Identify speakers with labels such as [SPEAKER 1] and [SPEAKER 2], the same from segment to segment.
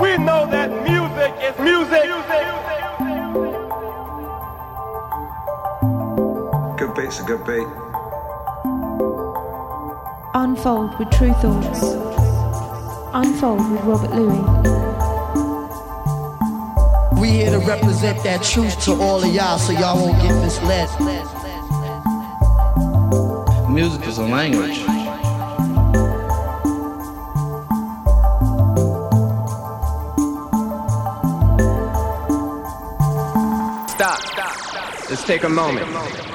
[SPEAKER 1] We know that music is music.
[SPEAKER 2] Good beat's a good beat.
[SPEAKER 3] Unfold with Tru Thoughts. Unfold with Robert Louis.
[SPEAKER 4] We here to represent that truth to all of y'all so y'all won't get misled.
[SPEAKER 5] Music is a language.
[SPEAKER 1] Let's take a moment.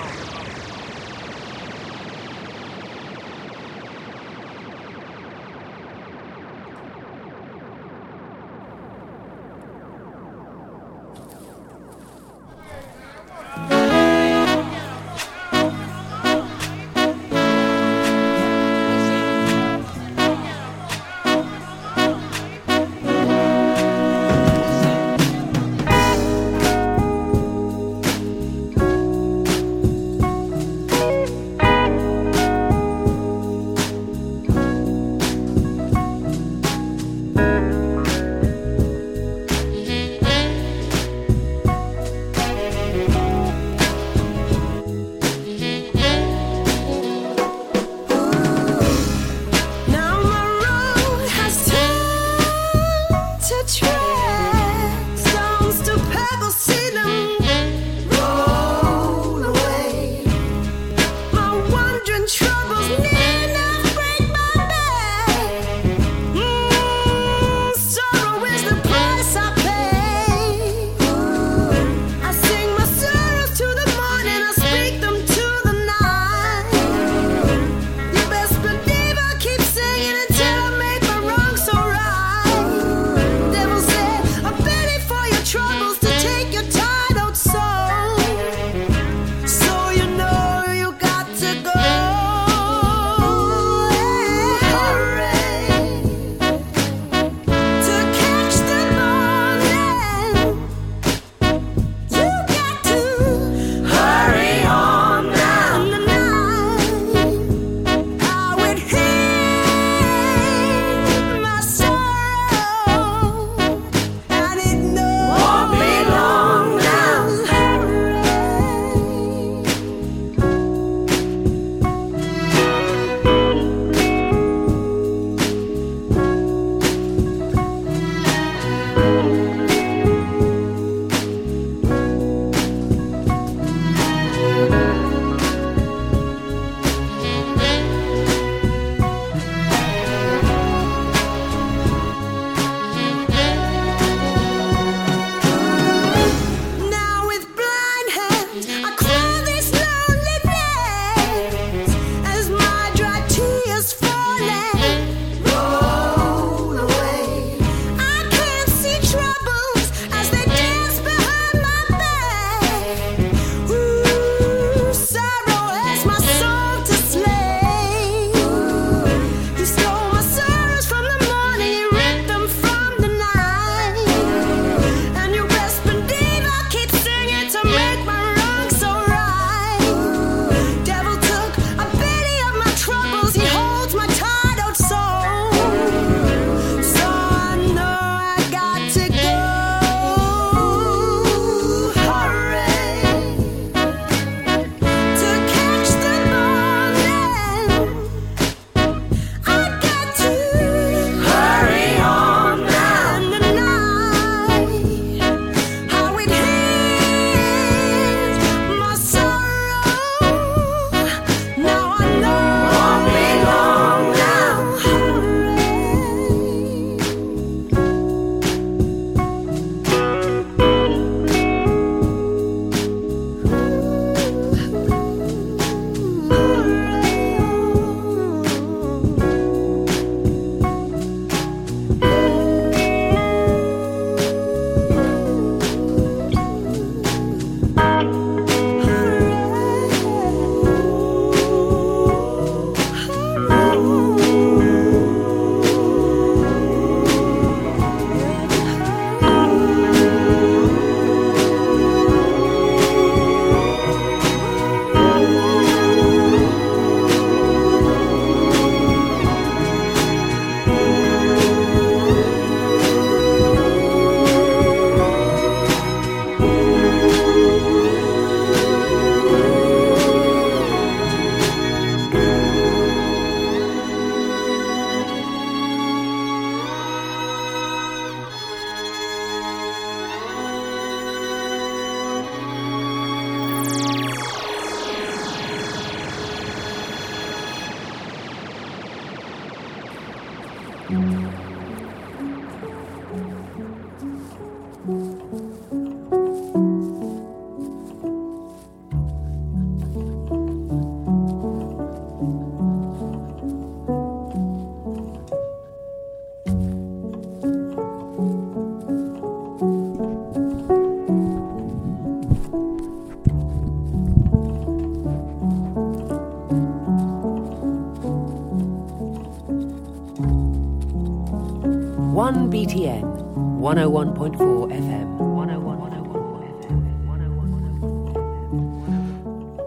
[SPEAKER 6] 101.4 FM.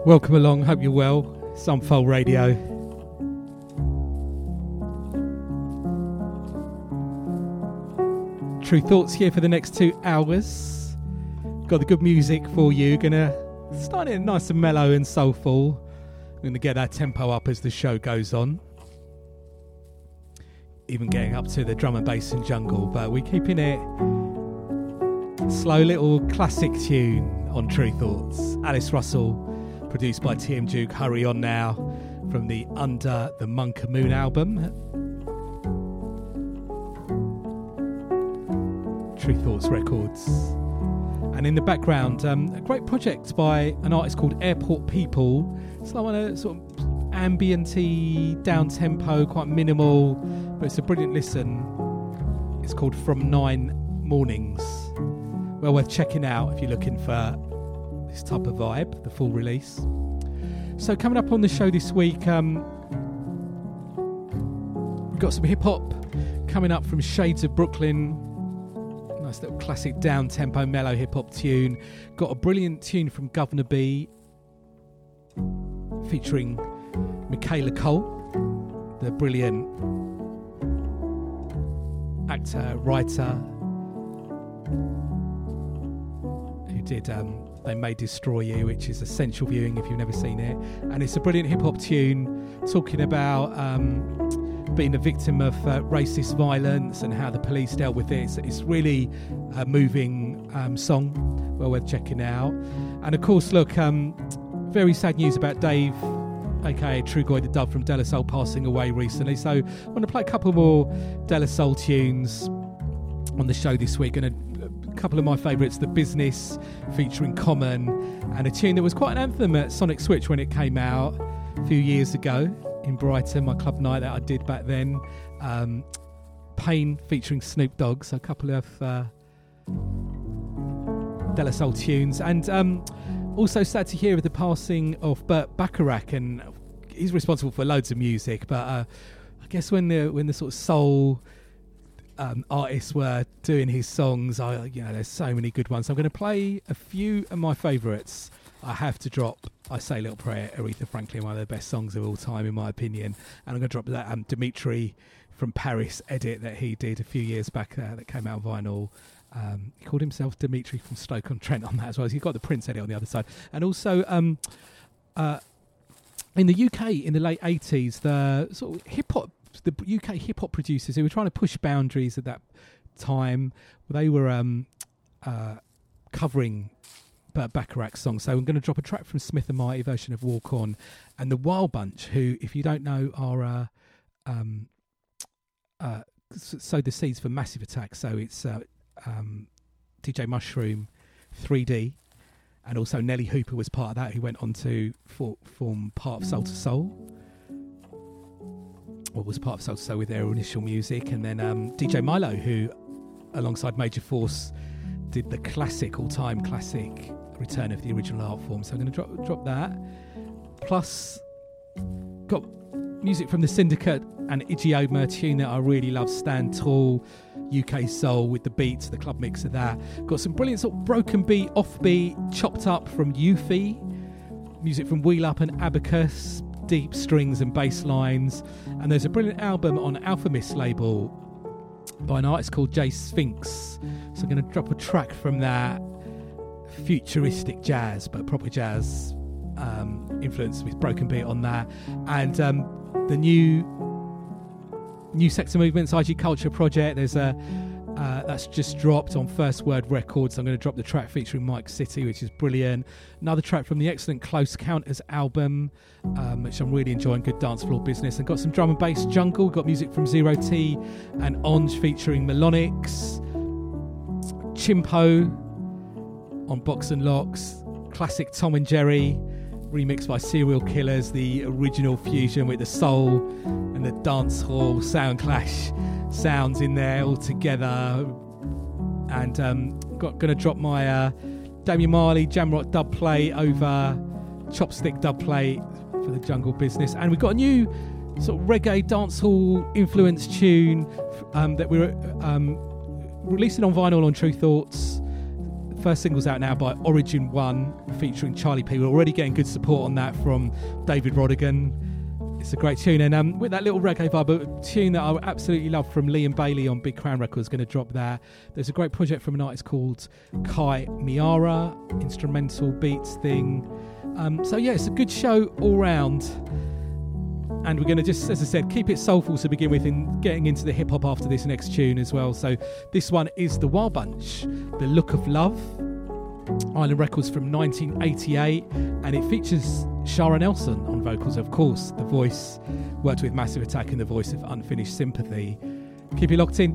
[SPEAKER 7] Welcome along, hope you're well. It's Unfold Radio. Tru Thoughts here for the next two hours. Got the good music for you. Gonna start it nice and mellow and soulful. I'm gonna get that tempo up as the show goes on even getting up to the drum and bass and jungle, but we're keeping it slow little classic tune on Tru Thoughts. Alice Russell, produced by TM Juke, Hurry On Now, from the Under the Munka Moon album. Tru Thoughts Records. And in the background, um, a great project by an artist called Airport People. It's like one of sort of ambienty, down tempo, quite minimal, but it's a brilliant listen. It's called From Nine Mornings. Well worth checking out if you're looking for this type of vibe, the full release. So, coming up on the show this week, um, we've got some hip hop coming up from Shades of Brooklyn. Nice little classic down tempo, mellow hip hop tune. Got a brilliant tune from Guvna B featuring Michaela Coel, the brilliant actor, writer, who did um, They May Destroy You, which is essential viewing if you've never seen it. And it's a brilliant hip hop tune talking about um, being a victim of uh, racist violence and how the police dealt with it. It's, really a moving um, song, well worth checking out. And of course, look, um, very sad news about Dave aka Trugoy the Dove from De La Soul, passing away recently. So I want to play a couple more De La Soul tunes on the show this week. And a, a couple of my favourites, The Business featuring Common, and a tune that was quite an anthem at Sonic Switch when it came out a few years ago in Brighton, my club night that I did back then. Um, Pain featuring Snoop Dogg, so a couple of uh, De La Soul tunes. And um, also sad to hear of the passing of Burt Bacharach, and he's responsible for loads of music. But uh, I guess when the when the sort of soul um, artists were doing his songs, I you know there's so many good ones. I'm going to play a few of my favourites. I have to drop I Say a Little Prayer, Aretha Franklin, one of the best songs of all time, in my opinion. And I'm going to drop that um, Dimitri from Paris edit that he did a few years back uh, that came out vinyl. Um, he called himself Dimitri from Stoke on Trent on that as well. He's got the Prince edit on the other side, and also um, uh, in the UK in the late eighties, the sort of hip hop, the UK hip hop producers who were trying to push boundaries at that time, they were um, uh, covering Bacharach songs. So I'm going to drop a track from Smith and Mighty version of Walk On, and the Wild Bunch, who, if you don't know, are uh, um, uh, sowed the seeds for Massive Attack. So it's uh, um, DJ Mushroom, 3D, and also Nellee Hooper was part of that. Who went on to for, form part of Soul II Soul, or was part of Soul II Soul with their initial music, and then um, DJ Milo, who alongside Major Force did the classic, all-time classic Return of the Original Art Form. So I'm going to drop drop that. Plus, got music from the Syndicate and Ijeoma tune that I really love, Stand Tall. UK soul with the beats, the club mix of that. Got some brilliant sort of broken beat, offbeat, chopped up from Eufy. Music from Wheel Up and Abacus, deep strings and bass lines. And there's a brilliant album on Alphamist label by an artist called Jay Sphinx. So I'm going to drop a track from that futuristic jazz, but proper jazz um, influence with broken beat on that. And um, the new New Sector Movements IG Culture project. There's a Uh, that's just dropped on First Word Records. I'm going to drop the track featuring Mike City, which is brilliant. Another track from the excellent Close Counters album, um, which I'm really enjoying. Good dance floor business. And got some drum and bass jungle. Got music from Zero T and Onge featuring Melonix. Chimpo on Box and Locks. Classic Tom and Jerry remixed by Serial Killers, the original fusion with the soul and the dance hall sound clash sounds in there all together. And um, got to drop my uh, Damian Marley Jamrock dub play over chopstick dub play for the jungle business. And we've got a new sort of reggae dancehall influence tune um, that we're um, releasing on vinyl on Tru Thoughts. First single's out now by Origin One, featuring Charlie P. We're already getting good support on that from David Rodigan. It's a great tune, and um, with that little reggae vibe, a tune that I absolutely love from Liam Bailey on Big Crown Records, going to drop there. There's a great project from an artist called Kai Miara, instrumental beats thing. Um, so yeah, it's a good show all round and we're going to just, as I said, keep it soulful to begin with, and getting into the hip hop after this next tune as well. So this one is the Wild Bunch, "The Look of Love," Island Records from 1988, and it features Shara Nelson on vocals, of course. The voice worked with Massive Attack in the voice of Unfinished Sympathy. Keep it locked in.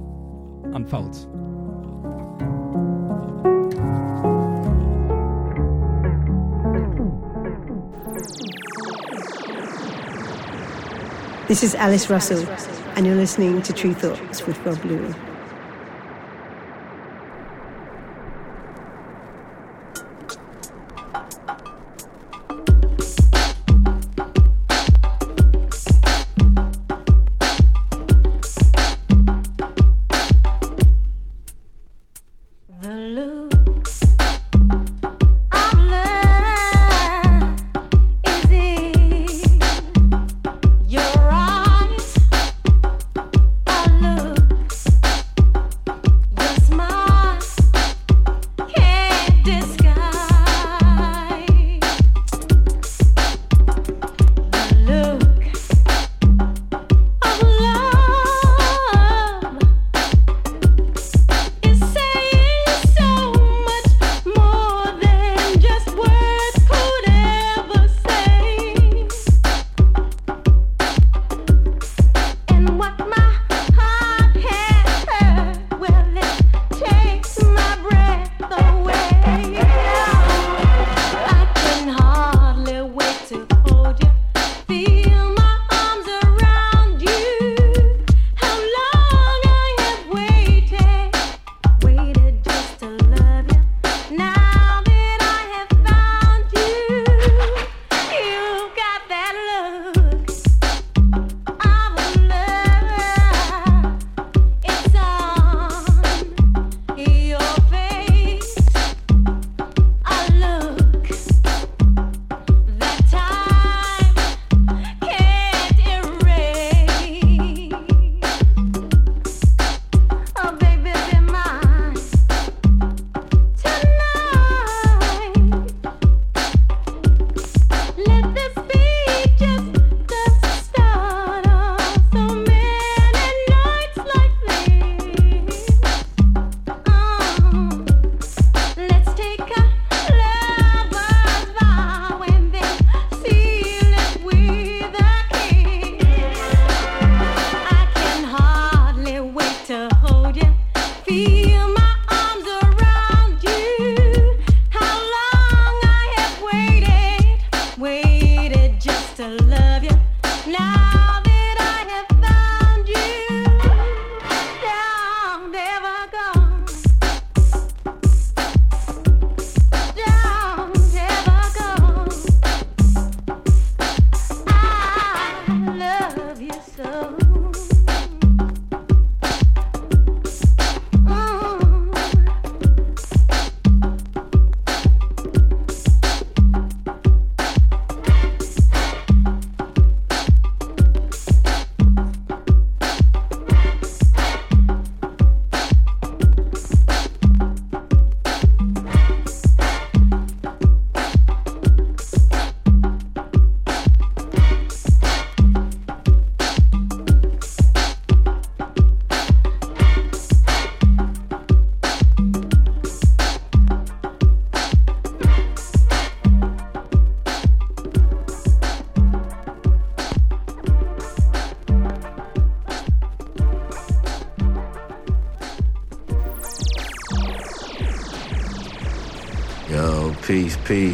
[SPEAKER 7] Unfold.
[SPEAKER 8] This is Alice Russell, and you're listening to Tru Thoughts with Rob Luis.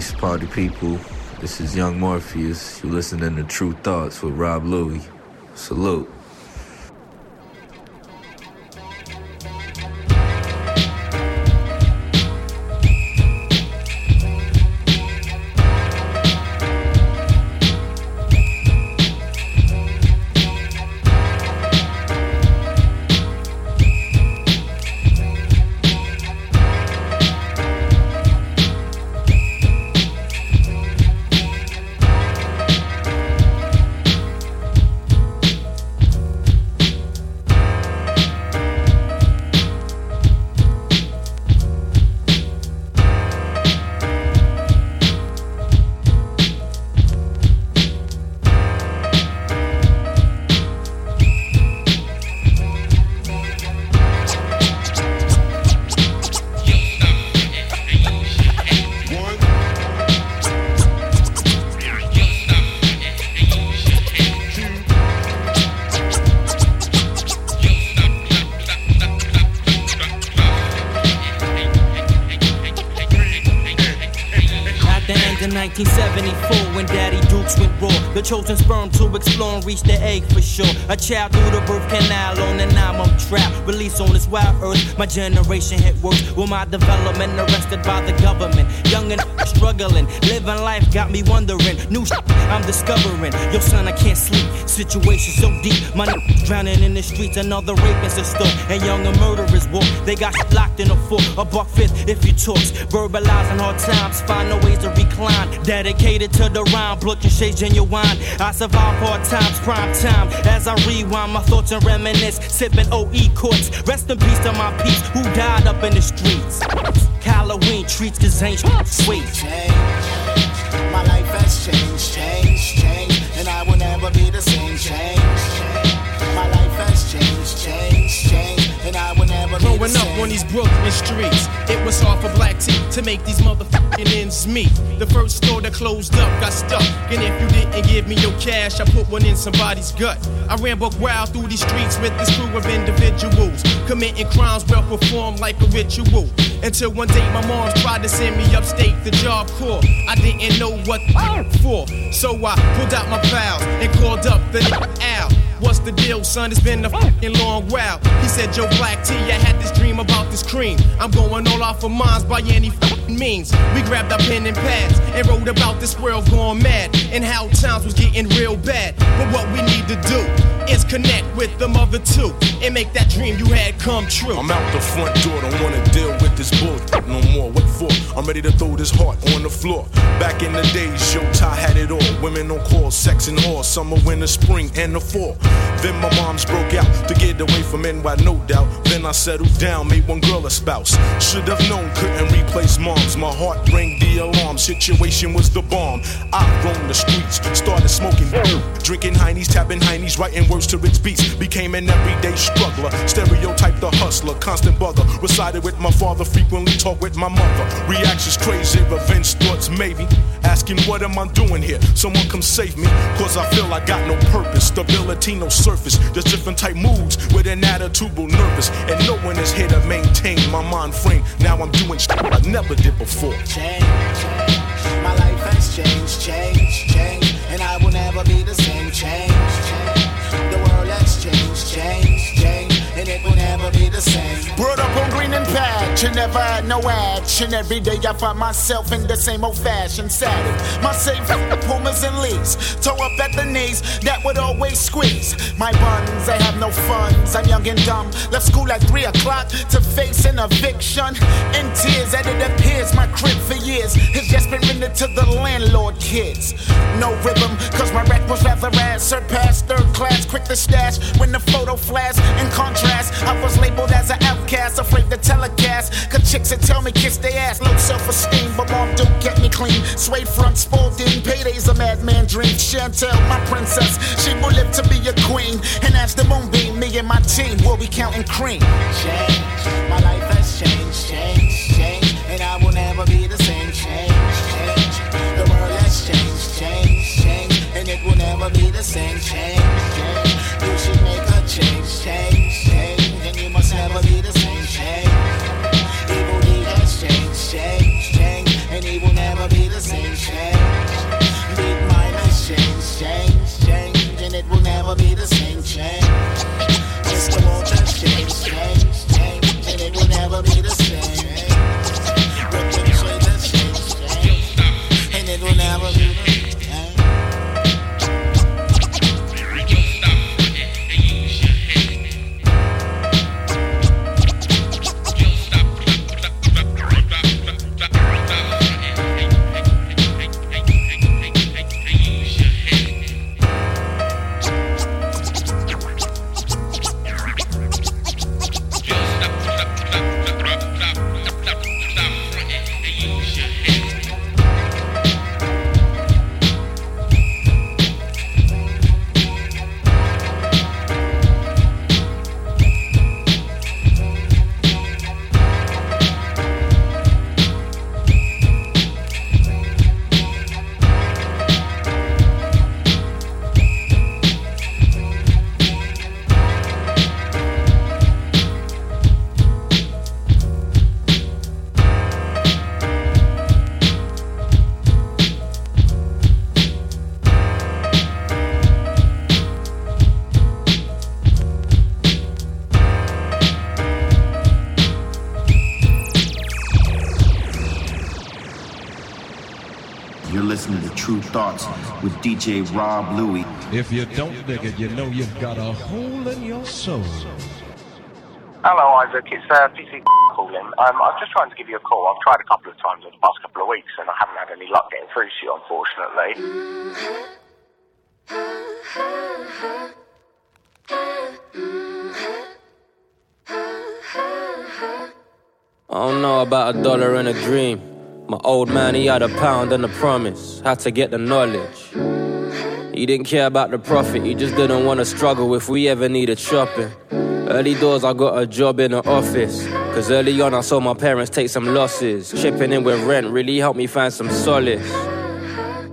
[SPEAKER 9] Peace, party people. This is Young Morpheus. You listening to Tru Thoughts with Rob Luis. Salute.
[SPEAKER 10] Child through the birth canal on an nine-month trap, released on this wild earth. My generation hit worse with my development arrested by the government. Young and struggling, living life got me wondering. New shit I'm discovering. Yo, son, I can't sleep. Situation so deep, my drowning in the streets. Another rapist is stole, and younger murderers walk. They got locked in a fort, a buck fifth if you talks. Verbalizing hard times, find no ways to recline. Dedicated to the rhyme, looking shades genuine. I survive hard times, prime time. As I rewind my thoughts and reminisce, sipping OE courts. Rest in peace to my peeps who died up in the streets. Halloween treats, cause ain't sweet.
[SPEAKER 11] My life has changed, changed, changed, and I will never be the same. Change,
[SPEAKER 12] Growing up on these Brooklyn streets, it was hard for black tea to make these motherfucking ends meet. The first store that closed up got stuck, and if you didn't give me your cash, I put one in somebody's gut. I ran wild through these streets with this crew of individuals, committing crimes well performed like a ritual. Until one day my mom tried to send me upstate the job corps. I didn't know what for, so I pulled out my pals and called up the Al. The deal, son? It's been a fucking long while. He said, Joe Black T, I had this dream about this cream. I'm going all out for mines by any fucking means. We grabbed our pen and pads and wrote about this world going mad and how times was getting real bad. But what we need to do is connect with the mother two and make that dream you had come true.
[SPEAKER 13] I'm out the front door, don't wanna deal with this bullshit no more. What for? I'm ready to throw this heart on the floor. Back in the days, yo, Ty had it all. Women on call, sex and whore, summer, winter, spring, and the fall. Then my moms broke out to get away from NY, no doubt. Then I settled down, made one girl a spouse. Should have known, couldn't replace moms. My heart rang the alarm, situation was the bomb. I roamed the streets, started smoking, drinking heinies, tapping heinies, writing words to its beats. Became an everyday struggler, stereotype the hustler, constant bugger. Resided with my father, frequently talk with my mother. Reactions crazy, revenge thoughts maybe. Asking what am I doing here? Someone come save me, cause I feel I got no purpose. Stability, no surface, just different type moods with an attitude nervous. And no one is here to maintain my mind frame. Now I'm doing shit I never did before.
[SPEAKER 11] Change, my life has changed, changed, changed, and I will never be the same. Change, change, the world has changed, changed, Brought up on green and patch, and never had no action. Every day I find myself in the same old fashioned saddle. My the pumas and leaves, toe up at the knees, that would always squeeze. My buns, I have no funds, I'm young and dumb. Left school at 3 o'clock to face an eviction. In tears, and it appears my crib for years has just been rented to the landlord kids. No rhythm, cause my rec was rather ass, surpassed third class, quick to stash. When the photo flash, in contrast, I was labeled as an outcast, afraid to telecast. Cause chicks that tell me kiss their ass, low self esteem, but mom don't get me clean. Sway front, sporting, paydays a madman dream. Chantel, my princess, she will live to be a queen. And as the moonbeam, me and my team will be counting cream. Change, my life has changed, changed, changed, and I will never be the same. Change, change, the world has changed, changed, changed, and it will never be the same. Change, change, you should make a change, change, never be the same. Change. Evil leaders change, change, change, and will never be the same. Change. Big minus change, change, change, and
[SPEAKER 14] it will never be the same. Change. Just won't change, change, change,
[SPEAKER 11] and it will never be the same.
[SPEAKER 15] Listening to Tru Thoughts with DJ Rob Luis.
[SPEAKER 16] If you don't dig it, you know you've got a hole in your soul.
[SPEAKER 17] Hello, Isaac. It's uh, PC calling. Um, I'm just trying to give you a call. I've tried a couple of times in the past couple of weeks, and I haven't had any luck getting through to you,
[SPEAKER 18] unfortunately. I don't know about a dollar and a dream. My old man, he had a pound and a promise. Had to get the knowledge. He didn't care about the profit, he just didn't want to struggle if we ever needed shopping. Early doors, I got a job in the office. Cause early on, I saw my parents take some losses. Chipping in with rent really helped me find some solace.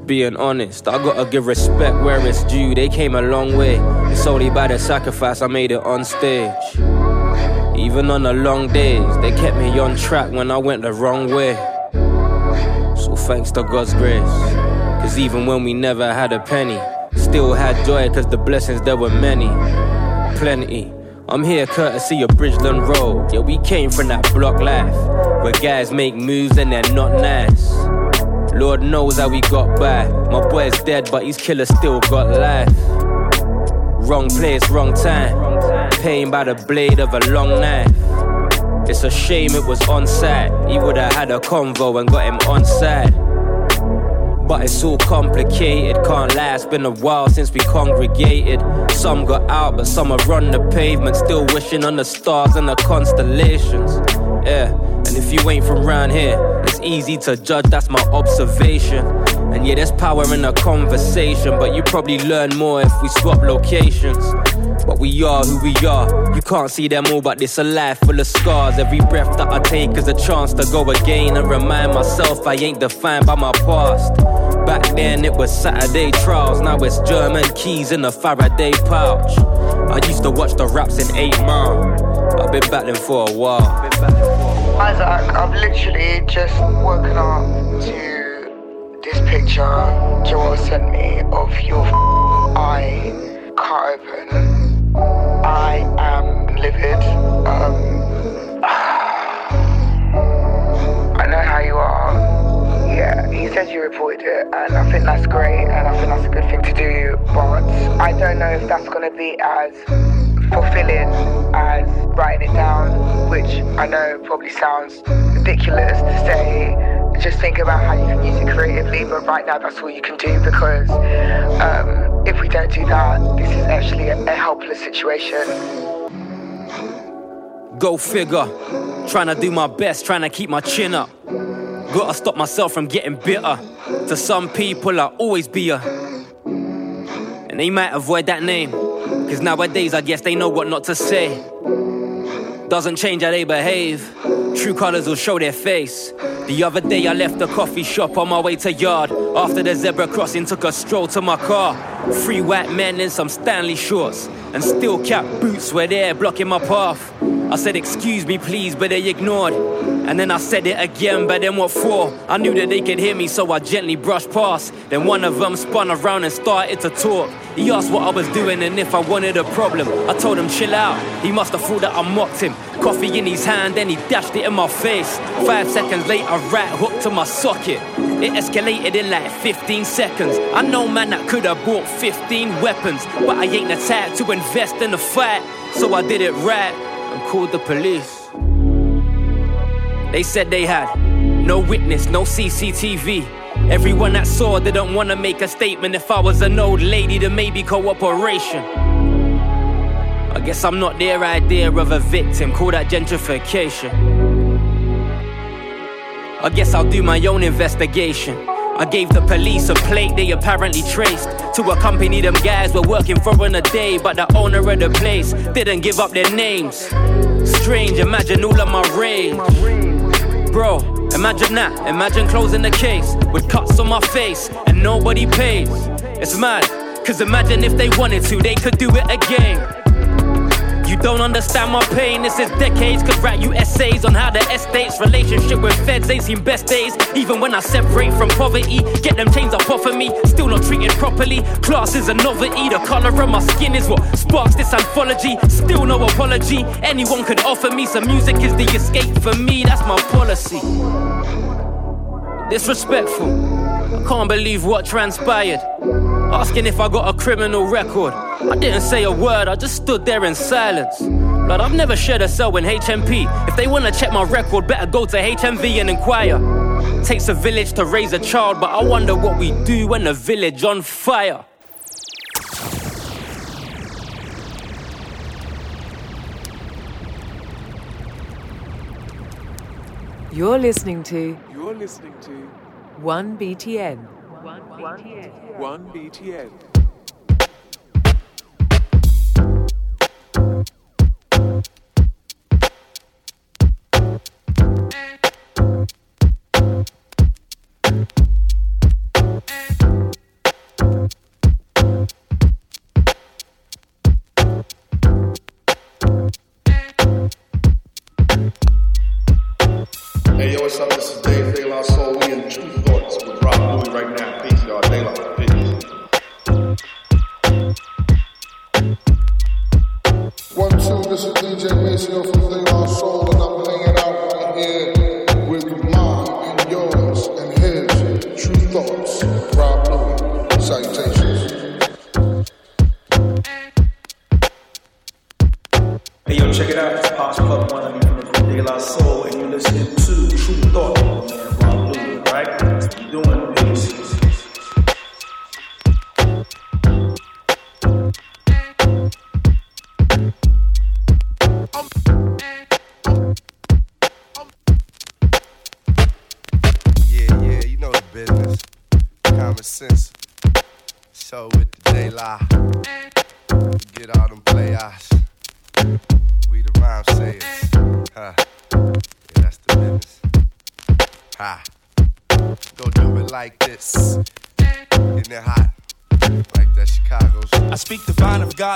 [SPEAKER 18] Being honest, I gotta give respect where it's due. They came a long way. It's only by the sacrifice I made it on stage. Even on the long days, they kept me on track when I went the wrong way. Thanks to God's grace. Cause even when we never had a penny, still had joy cause the blessings there were many. Plenty. I'm here courtesy of Bridgeland Road. Yeah, we came from that block life where guys make moves and they're not nice. Lord knows how we got by. My boy's dead, but his killer still got life. Wrong place, wrong time. Pain by the blade of a long knife. It's a shame it was on site. He would have had a convo and got him on side. But it's all complicated, can't lie. It's been a while since we congregated. Some got out, but some are on the pavement, still wishing on the stars and the constellations. Yeah, and if you ain't from round here, it's easy to judge, that's my observation. And yeah, there's power in a conversation, but you probably learn more if we swap locations. But we are who we are. You can't see them all, but this a life full of scars. Every breath that I take is a chance to go again and remind myself I ain't defined by my past. Back then it was Saturday trials, now it's German keys in a Faraday pouch. I used to watch the raps in 8 Mile. I've been battling for a while.
[SPEAKER 19] Isaac, I've literally just woken up to this picture Joel sent me of your eye cut open. I am livid. Um, I know how you are. Yeah, he said you reported it, and I think that's great, and I think that's a good thing to do. But I don't know if that's to be as fulfilling as writing it down, which I know probably sounds ridiculous to say. Just think about how you can use it creatively, but right now that's all you can do because um, if we don't do that, this is actually a, a helpless situation.
[SPEAKER 18] Go figure. Trying to do my best, trying to keep my chin up. Gotta stop myself from getting bitter. To some people, I'll always be a. And they might avoid that name. Cause nowadays, I guess they know what not to say. Doesn't change how they behave. True colors will show their face. The other day, I left the coffee shop on my way to yard. After the zebra crossing, took a stroll to my car. Three white men in some Stanley shorts and steel cap boots were there blocking my path. I said, Excuse me, please, but they ignored. And then I said it again, but then what for? I knew that they could hear me, so I gently brushed past. Then one of them spun around and started to talk. He asked what I was doing and if I wanted a problem. I told him, chill out. He must have thought that I mocked him. Coffee in his hand, then he dashed it in my face. Five seconds later, right hook to my socket. It escalated in like 15 seconds. I know, man, that could have bought 15 weapons, but I ain't the type to invest in a fight. So I did it right and called the police. They said they had no witness, no CCTV. Everyone that saw didn't want to make a statement. If I was an old lady, then maybe cooperation. I guess I'm not their idea of a victim, call that gentrification. I guess I'll do my own investigation. I gave the police a plate they apparently traced to a company them guys were working for in a day, but the owner of the place didn't give up their names. Strange, imagine all of my rage. Bro, imagine that. Imagine closing the case with cuts on my face and nobody pays. It's mad, cause imagine if they wanted to, they could do it again. You don't understand my pain, this is decades. Could write you essays on how the estate's relationship with feds ain't seen best days. Even when I separate from poverty, get them chains up off of me. Still not treated properly. Class is a novelty, the color of my skin is what sparks this anthology. Still no apology. Anyone could offer me some music is the escape for me. That's my policy. Disrespectful. I can't believe what transpired. Asking if I got a criminal record. I didn't say a word, I just stood there in silence. But I've never shared a cell in HMP. If they wanna check my record, better go to HMV and inquire. Takes a village to raise a child, but I wonder what we do when the village on fire.
[SPEAKER 6] You're listening to
[SPEAKER 20] You're listening to
[SPEAKER 6] 1BTN.
[SPEAKER 20] 1 BTN.
[SPEAKER 21] Hey yo,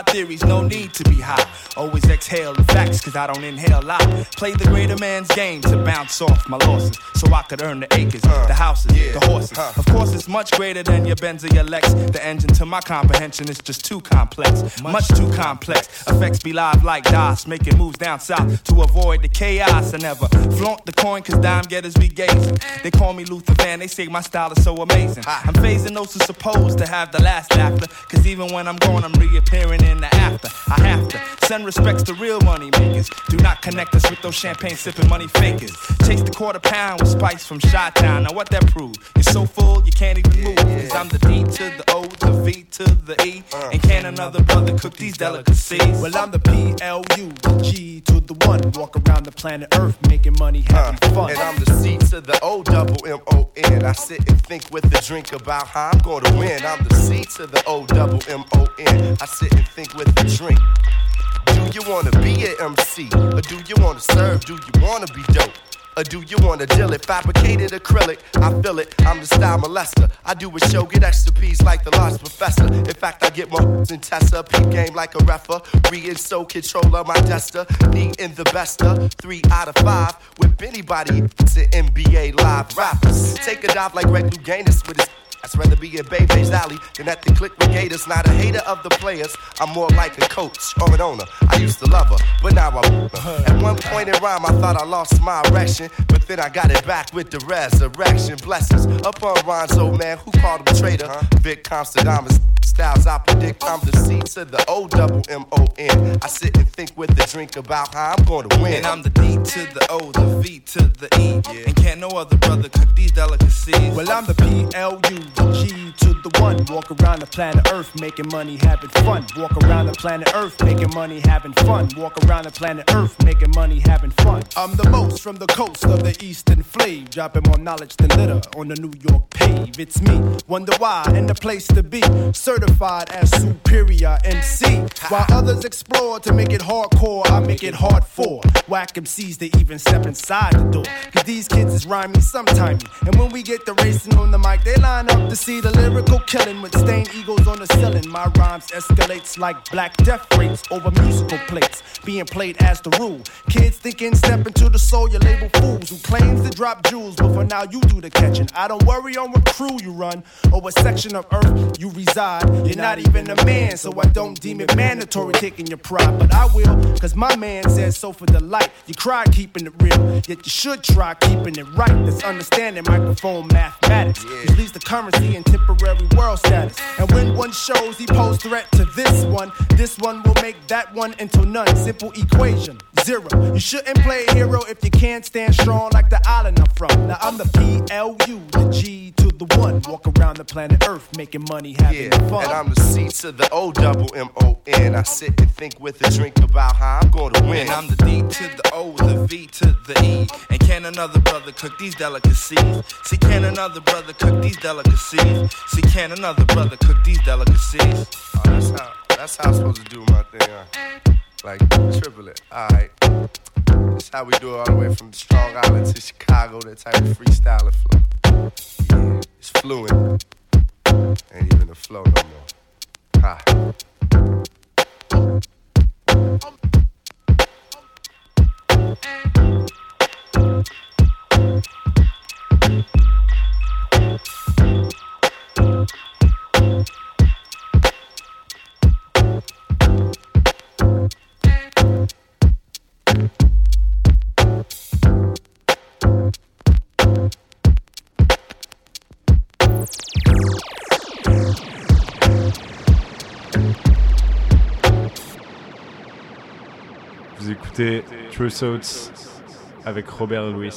[SPEAKER 10] theories, no need to be high. Always exhale the facts, cause I don't inhale lie. Play the greater man's game to bounce off my losses, so I could earn the acres, uh, the houses, the horses. Of course, it's much greater than your Benz or your Lex. The engine to my comprehension is just too complex, much too complex. Effects be live like DOS, making moves down south to avoid the chaos. I never flaunt the coin, cause dime getters be gazing. They call me Luther Van, they say my style is so amazing. I'm phasing those who supposed to have the last laughter, cause even when I'm gone, I'm reappearing in the after. I have to send respects to real money makers. Do not connect us with those champagne sipping money fakers. Chase the quarter pound with spice from Shot Town. Now what that prove? You're so full you can't even move. Cause I'm the D to the O, the V to the E. Uh. And can another brother cook these delicacies?
[SPEAKER 12] Well, I'm the P L U G to the one. Walk around the planet Earth making money, uh, having fun.
[SPEAKER 22] And I'm the C to the O double M O N. I sit and think with a drink about how I'm gonna win. I'm the C to the O double M O N. I sit and think with drink. Do you wanna be an MC? Or do you wanna serve? Do you wanna be dope? Or do you wanna deal it? Fabricated acrylic, I feel it. I'm the style molester. I do a show, get extra P's like the lost professor. In fact, I get more than Tessa. Peep game like a refer. Re and so controller, my tester. Me in the bester. Three out of five. With anybody, it's an NBA live rappers. Take a dive like Greg Louganis with his I'd rather be in Bebe's alley than at the click Gators. Not a hater of the players, I'm more like a coach or an owner. I used to love her, but now I want her. At one point in rhyme, I thought I lost my erection, but then I got it back with the resurrection. Blessings upon Ronzo, man, who called him a traitor? Vic Constadamus. Styles I predict I'm the C to the O double M O N. I sit and think with a drink about how I'm gonna win.
[SPEAKER 10] And I'm the D to the O, the V to the E. Yeah. And can't no other brother cook these delicacies.
[SPEAKER 12] Well, I'm the P L U G to the one. Walk around the planet Earth making money, having fun. Walk around the planet Earth making money, having fun. Walk around the planet Earth making money, having fun. I'm the most from the coast of the eastern flave. Dropping more knowledge than litter on the New York pave. It's me, wonder why, and the place to be. Certified as superior MC. While others explore to make it hardcore, I make it hard for. Whack MCs to even step inside the door. Cause these kids is rhyming sometime. And when we get the racing on the mic, they line up to see the lyrical killing with stained egos on the ceiling. My rhymes escalates like black death rates over musical plates, being played as the rule. Kids thinking step into the soul, you label fools who claims to drop jewels, but for now you do the catching. I don't worry on what crew you run or what section of earth you reside. You're not even a man, so I don't deem it mandatory taking your pride. But I will, cause my man says so for the light. You cry keeping it real, yet you should try keeping it right. That's understanding microphone mathematics. Which leads to currency and temporary world status. And when one shows he pose threat to this one, this one will make that one into none. Simple equation, zero. You shouldn't play a hero if you can't stand strong like the island I'm from. Now I'm the PLU, the G to the one. Walk around the planet Earth making money, having
[SPEAKER 22] Yeah,
[SPEAKER 12] fun.
[SPEAKER 22] and I'm the C to the O double M O N. I sit and think with a drink about how I'm gonna win.
[SPEAKER 10] And I'm the D to the O, the V to the E. And can another brother cook these delicacies? See, can another brother cook these delicacies? See, can another brother cook these delicacies?
[SPEAKER 22] Oh, that's how that's how I'm supposed to do my thing. Huh? Like triple it. Alright. That's how we do it all the way from the Strong Island to Chicago, that type of freestyling flow. Yeah, it's fluent. Ain't even a flow no more. Ha.
[SPEAKER 23] Écoutez True Thoughts avec Robert Louis.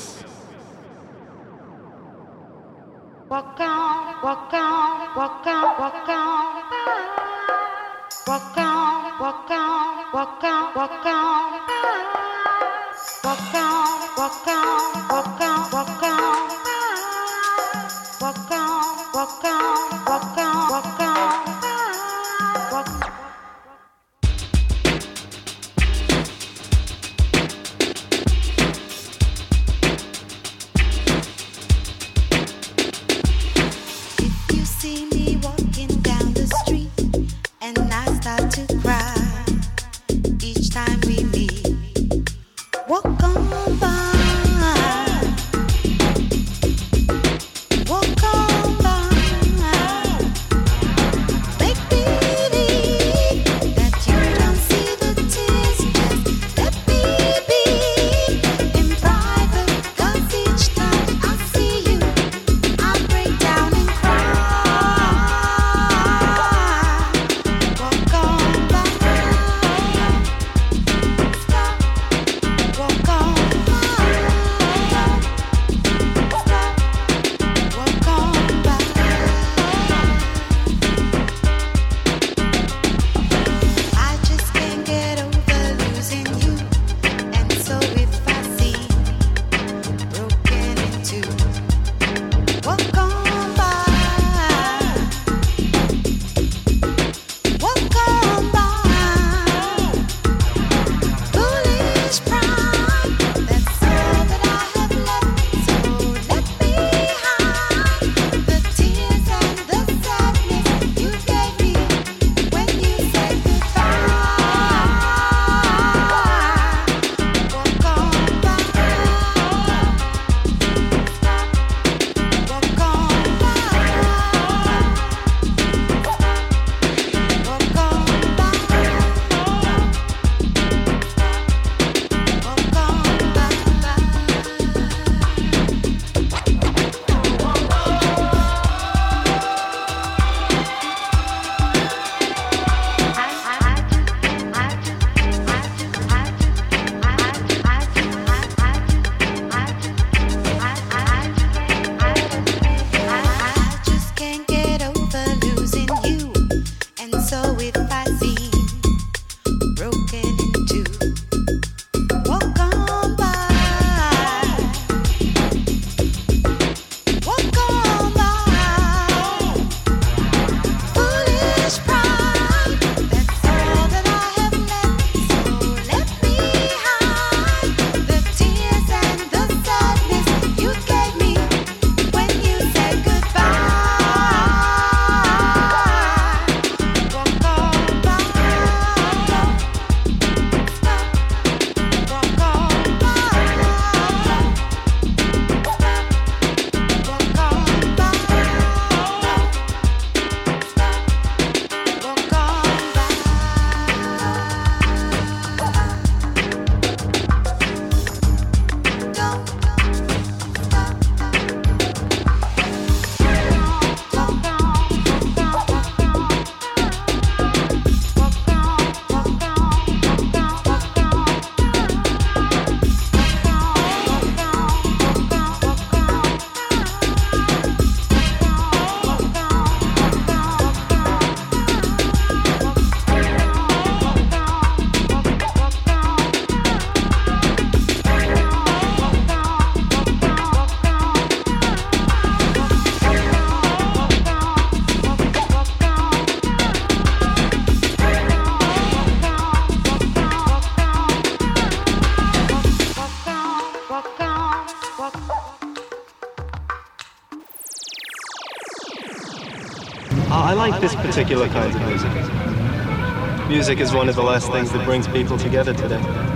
[SPEAKER 12] like this particular kind of music. Music is one of the last things that brings people together today.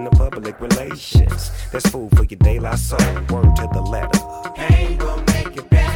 [SPEAKER 24] in the
[SPEAKER 25] public relations. That's food for your daylight soul. Word to the letter.
[SPEAKER 24] Pain will make it better.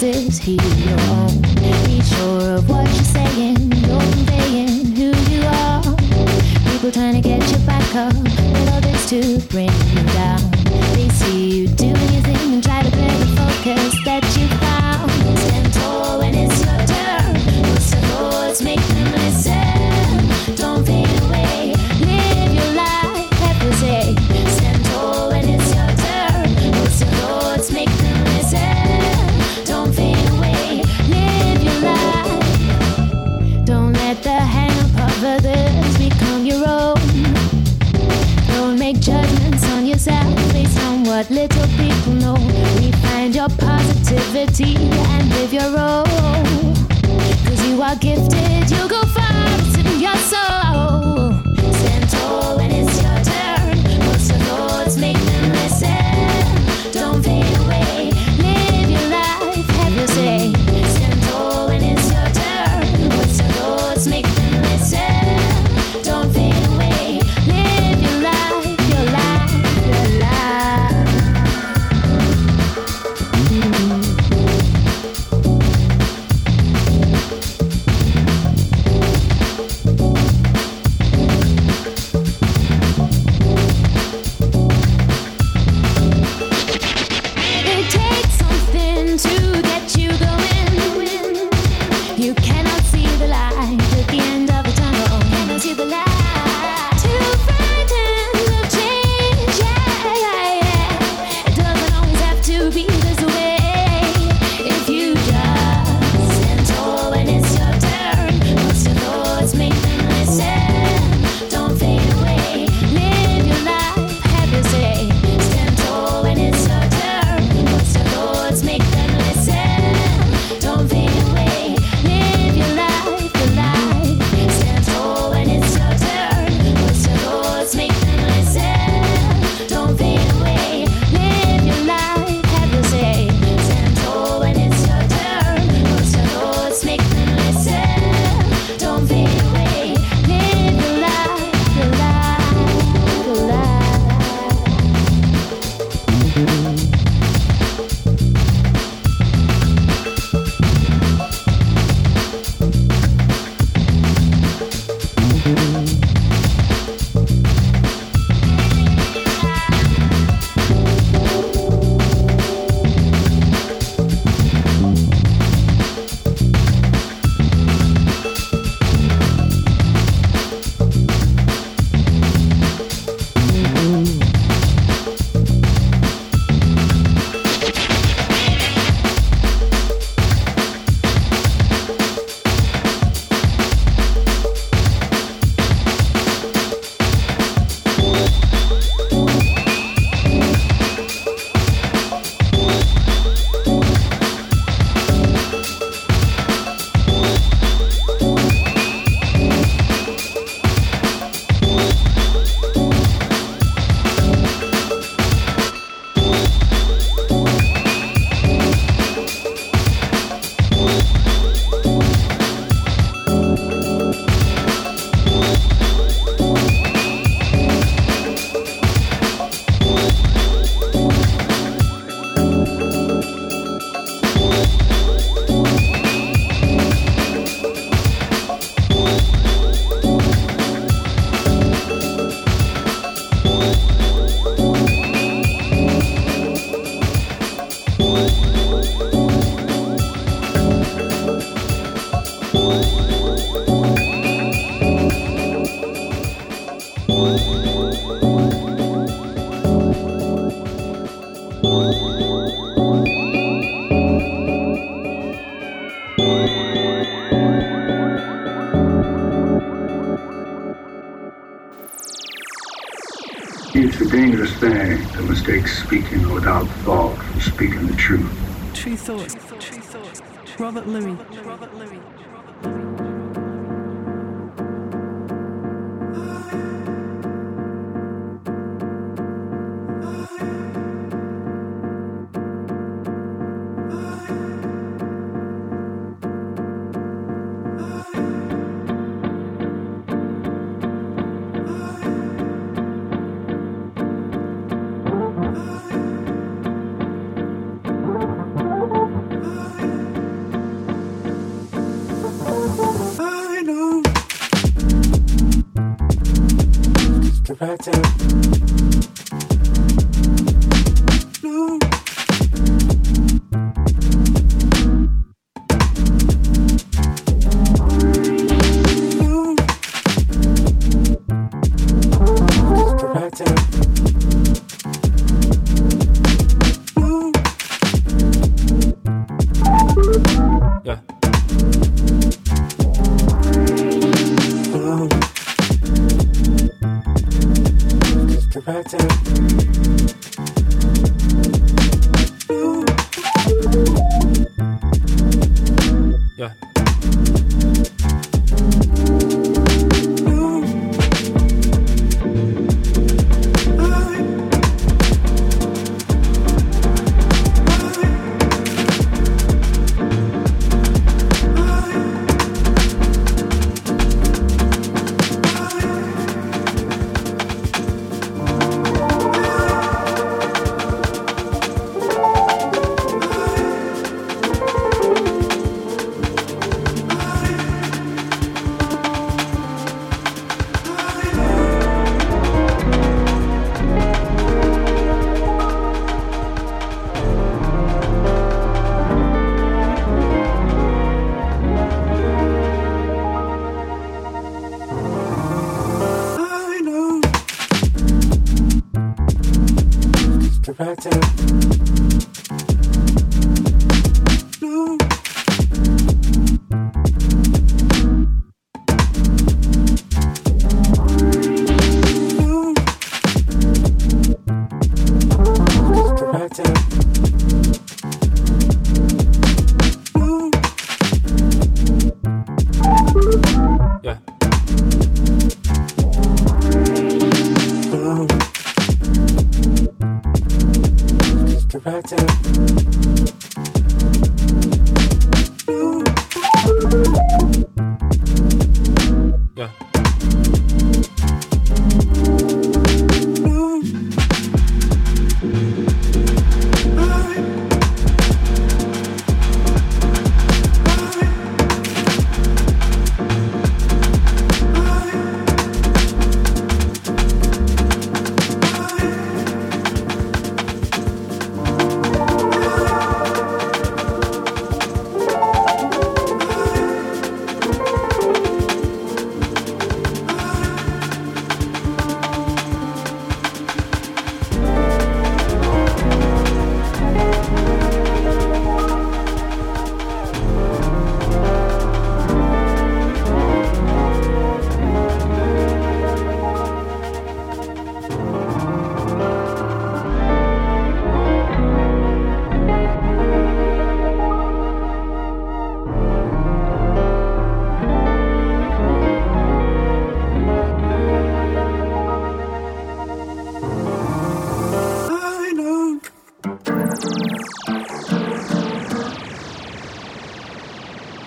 [SPEAKER 24] Is he your
[SPEAKER 26] own.
[SPEAKER 8] Be sure of what you're saying, you're conveying who you are. People trying to get you back up, Love is to bring and live your role. Cause you are gifted, you go. Thoughts,
[SPEAKER 27] Robert Louis.
[SPEAKER 28] Yeah.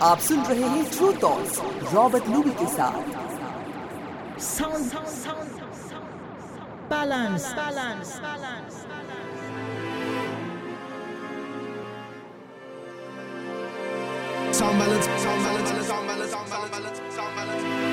[SPEAKER 29] आप सुन रहे हैं true talks Robert Luby के साथ
[SPEAKER 30] Sound, balance balance balance.
[SPEAKER 31] Sound balance, sound balance, sound balance, sound balance, sound balance.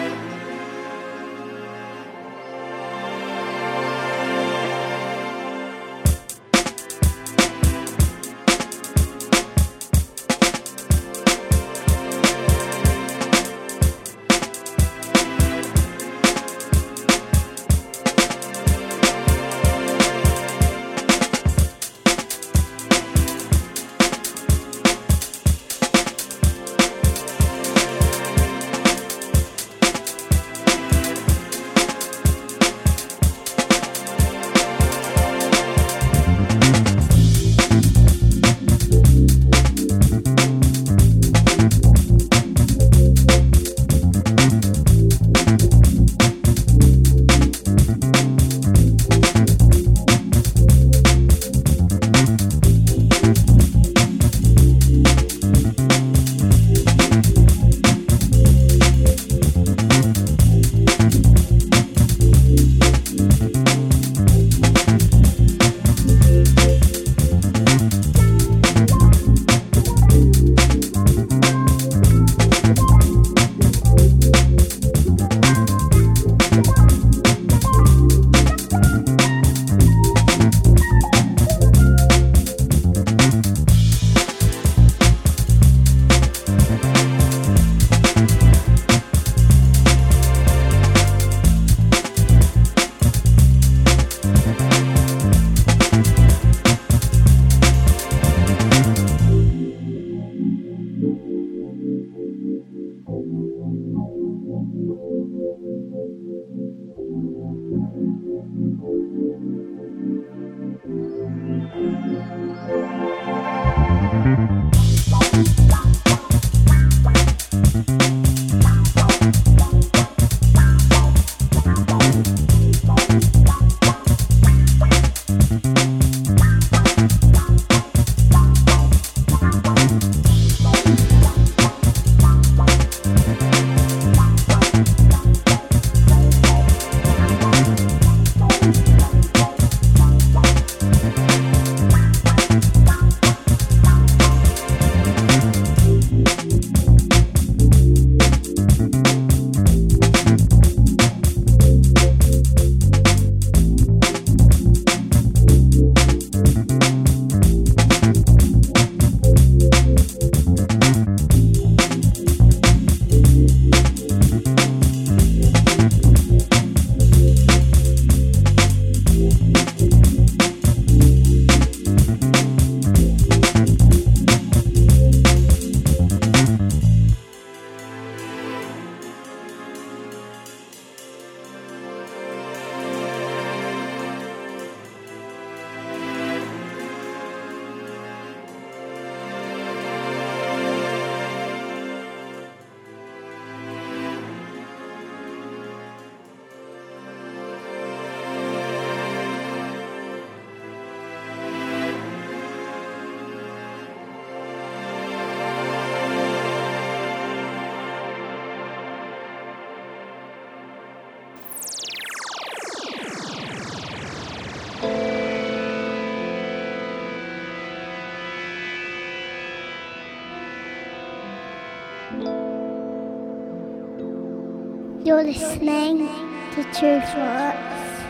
[SPEAKER 32] You're listening to Tru Thoughts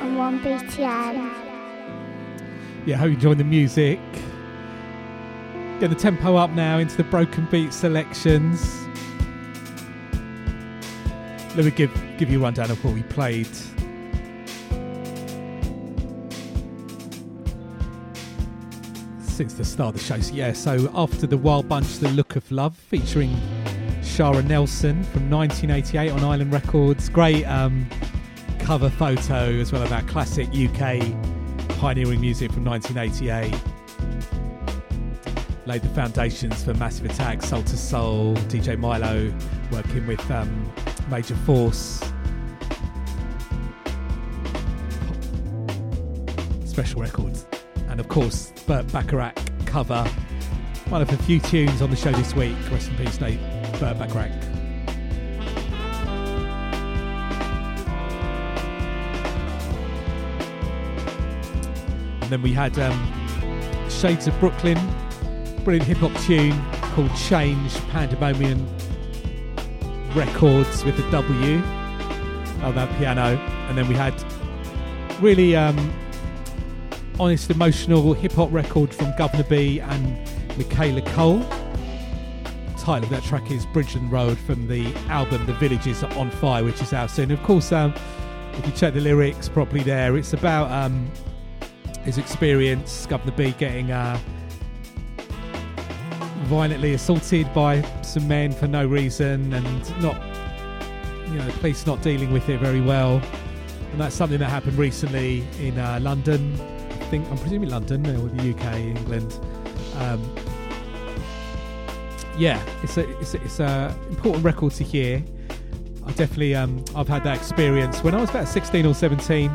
[SPEAKER 32] on 1BTN.
[SPEAKER 7] Yeah, hope you enjoying the music. Get the tempo up now into the broken beat selections. Let me give give you a rundown of what we played. Since the start of the show, so yeah. So after the Wild Bunch, "The Look of Love," featuring Shara Nelson from 1988 on Island Records. Great um, cover photo as well of that classic UK pioneering music from 1988 laid the foundations for Massive Attack, Soul II Soul, DJ Milo working with um, Major Force. Special Records. And of course, Burt Bacharach cover. One of a few tunes on the show this week. Rest in peace, Nate. Burt Bacharach. And then we had um, Shades of Brooklyn brilliant hip hop tune called Change Pandemonium Records with the W on that piano. And then we had really um, honest, emotional hip hop record from Guvna B and Michaela Coel. Title of that track is Bridge and Road from the album The Villages is on Fire, which is out soon. Of course, um, if you check the lyrics properly there, it's about um, his experience, Guvna B getting. Uh, violently assaulted by some men for no reason and not you know the police not dealing with it very well and that's something that happened recently in uh, London I think I'm presuming London or the UK England um, yeah it's a it's a, it's a important record to hear I definitely um, I've had that experience when I was about 16 or 17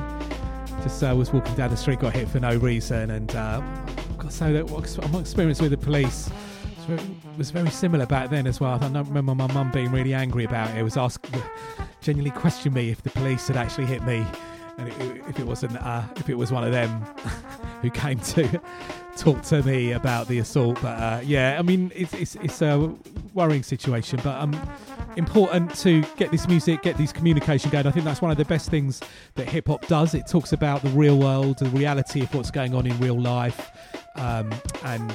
[SPEAKER 7] just uh, was walking down the street got hit for no reason and uh, got say that my experience with the police was very similar back then as well. I don't remember my mum being really angry about it. It was asked, genuinely questioned me if the police had actually hit me, and it, if it wasn't, uh, if it was one of them who came to talk to me about the assault. But uh, yeah, I mean, it's, it's it's a worrying situation, but um, important to get this music, get this communication going. I think that's one of the best things that hip hop does. It talks about the real world, the reality of what's going on in real life, um, and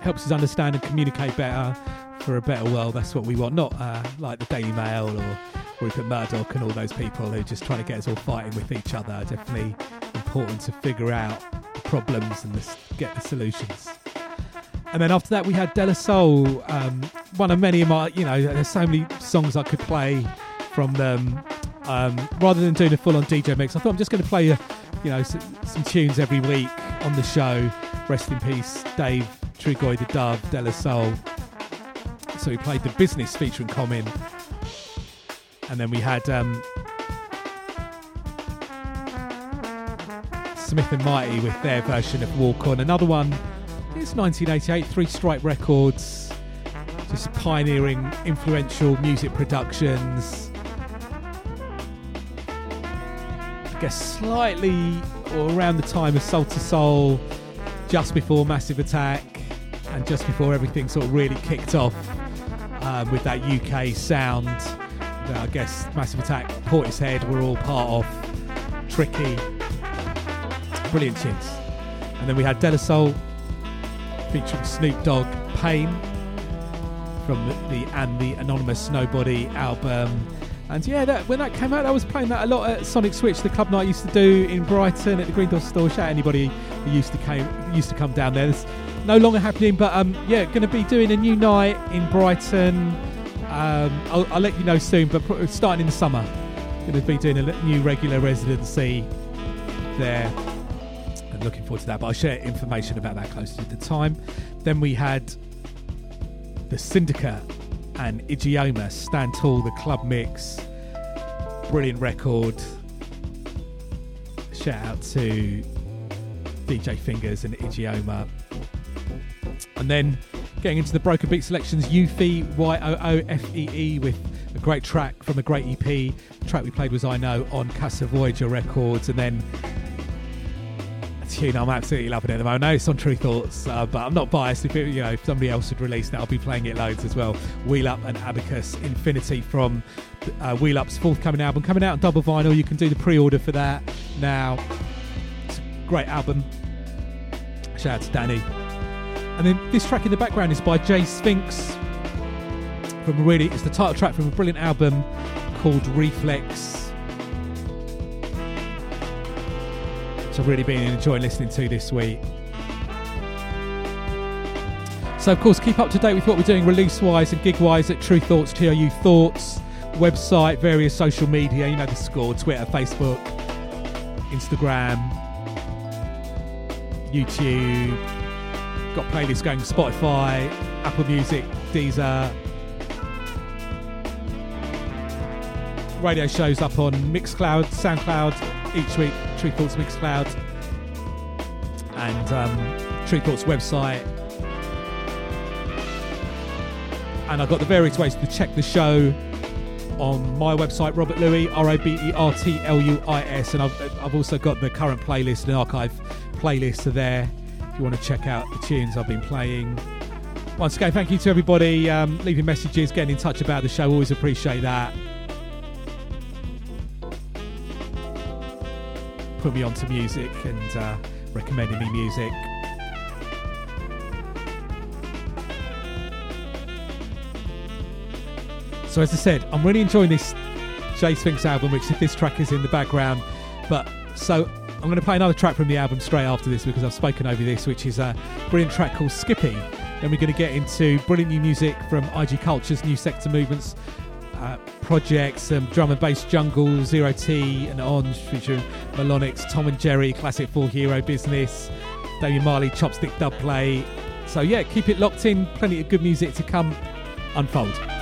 [SPEAKER 7] helps us understand and communicate better for a better world. That's what we want, not uh, like the Daily Mail or Rupert Murdoch and all those people who are just trying to get us all fighting with each other. Definitely important to figure out the problems and the, get the solutions. And then after that, we had De La Soul, um, one of many of my, you know, there's so many songs I could play from them. Um, rather than doing a full on DJ mix, I thought I'm just going to play, a, you know, some, some tunes every week on the show. Rest in peace, Dave Trugoy the Dove, De La Soul. So we played The Business featuring Common. And then we had um, Smith and Mighty with their version of Walk On. Another one, it's 1988, Three Stripe Records. Just pioneering influential music productions. I guess slightly or around the time of Soul II Soul, just before Massive Attack and just before everything sort of really kicked off um, with that UK sound I guess Massive Attack, Portishead were all part of. Tricky, brilliant tunes. And then we had De La Soul featuring Snoop Dogg, Pain from the, the and the Anonymous Nobody album. And yeah, that, when that came out, I was playing that a lot at Sonic Switch, the club night I used to do in Brighton at the Green Door store. Shout out anybody who used to came used to come down there. It's no longer happening, but um, yeah, going to be doing a new night in Brighton. Um, I'll, I'll, let you know soon, but starting in the summer, going to be doing a new regular residency there. And looking forward to that. But I'll share information about that closer to the time. Then we had the Syndicate and Ijeoma Stand Tall, the club mix. Brilliant record. Shout out to DJ Fingers and Ijeoma. And then getting into the Broken Beat selections, Yoofee, Y O O F E E, with a great track from a great EP. The track we played was I Know on Casa Voyager Records. And then a tune I'm absolutely loving at the moment. I know it's on Tru Thoughts, uh, but I'm not biased. If it, you know, if somebody else had released it, I'll be playing it loads as well. Wheel Up and Abacus Infinity from uh, Wheel Up's forthcoming album, coming out on double vinyl. You can do the pre-order for that now. It's a great album. Shout out to Danny. And then this track in the background is by Jay Sphinx from really, it's the title track from a brilliant album called Reflex. which I've really been enjoying listening to this week. So, of course, keep up to date with what we're doing release wise and gig wise at Tru Thoughts, TRU Thoughts, website, various social media, you know the score Twitter, Facebook, Instagram, YouTube. Got playlists going Spotify, Apple Music, Deezer. Radio shows up on Mixcloud, Soundcloud each week, Tru Thoughts Mixcloud, and um, Tru Thoughts website. And I've got the various ways to check the show on my website, Robert Luis, R O B E R T L U I S. And I've, I've also got the current playlist and archive playlists are there you want to check out the tunes I've been playing. Once again, thank you to everybody um, leaving messages, getting in touch about the show. Always appreciate that. Put me onto music and uh, recommending me music. So as I said, I'm really enjoying this Jay Sphinx album, which this track is in the background. But so I'm going to play another track from the album straight after this because I've spoken over this, which is a brilliant track called Skippy. Then we're going to get into brilliant new music from IG Culture's New Sector Movements uh, projects, um, drum and bass jungle, Zero T and On featuring Melonix, Tom and Jerry, classic Four Hero Business, Damian Marley, Chopstick Dubplate. So yeah, keep it locked in. Plenty of good music to come unfold.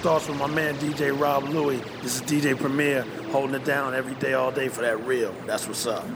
[SPEAKER 33] Thoughts with my man DJ Rob Luis. This is DJ Premier holding it down every day, all day for that real. That's what's up.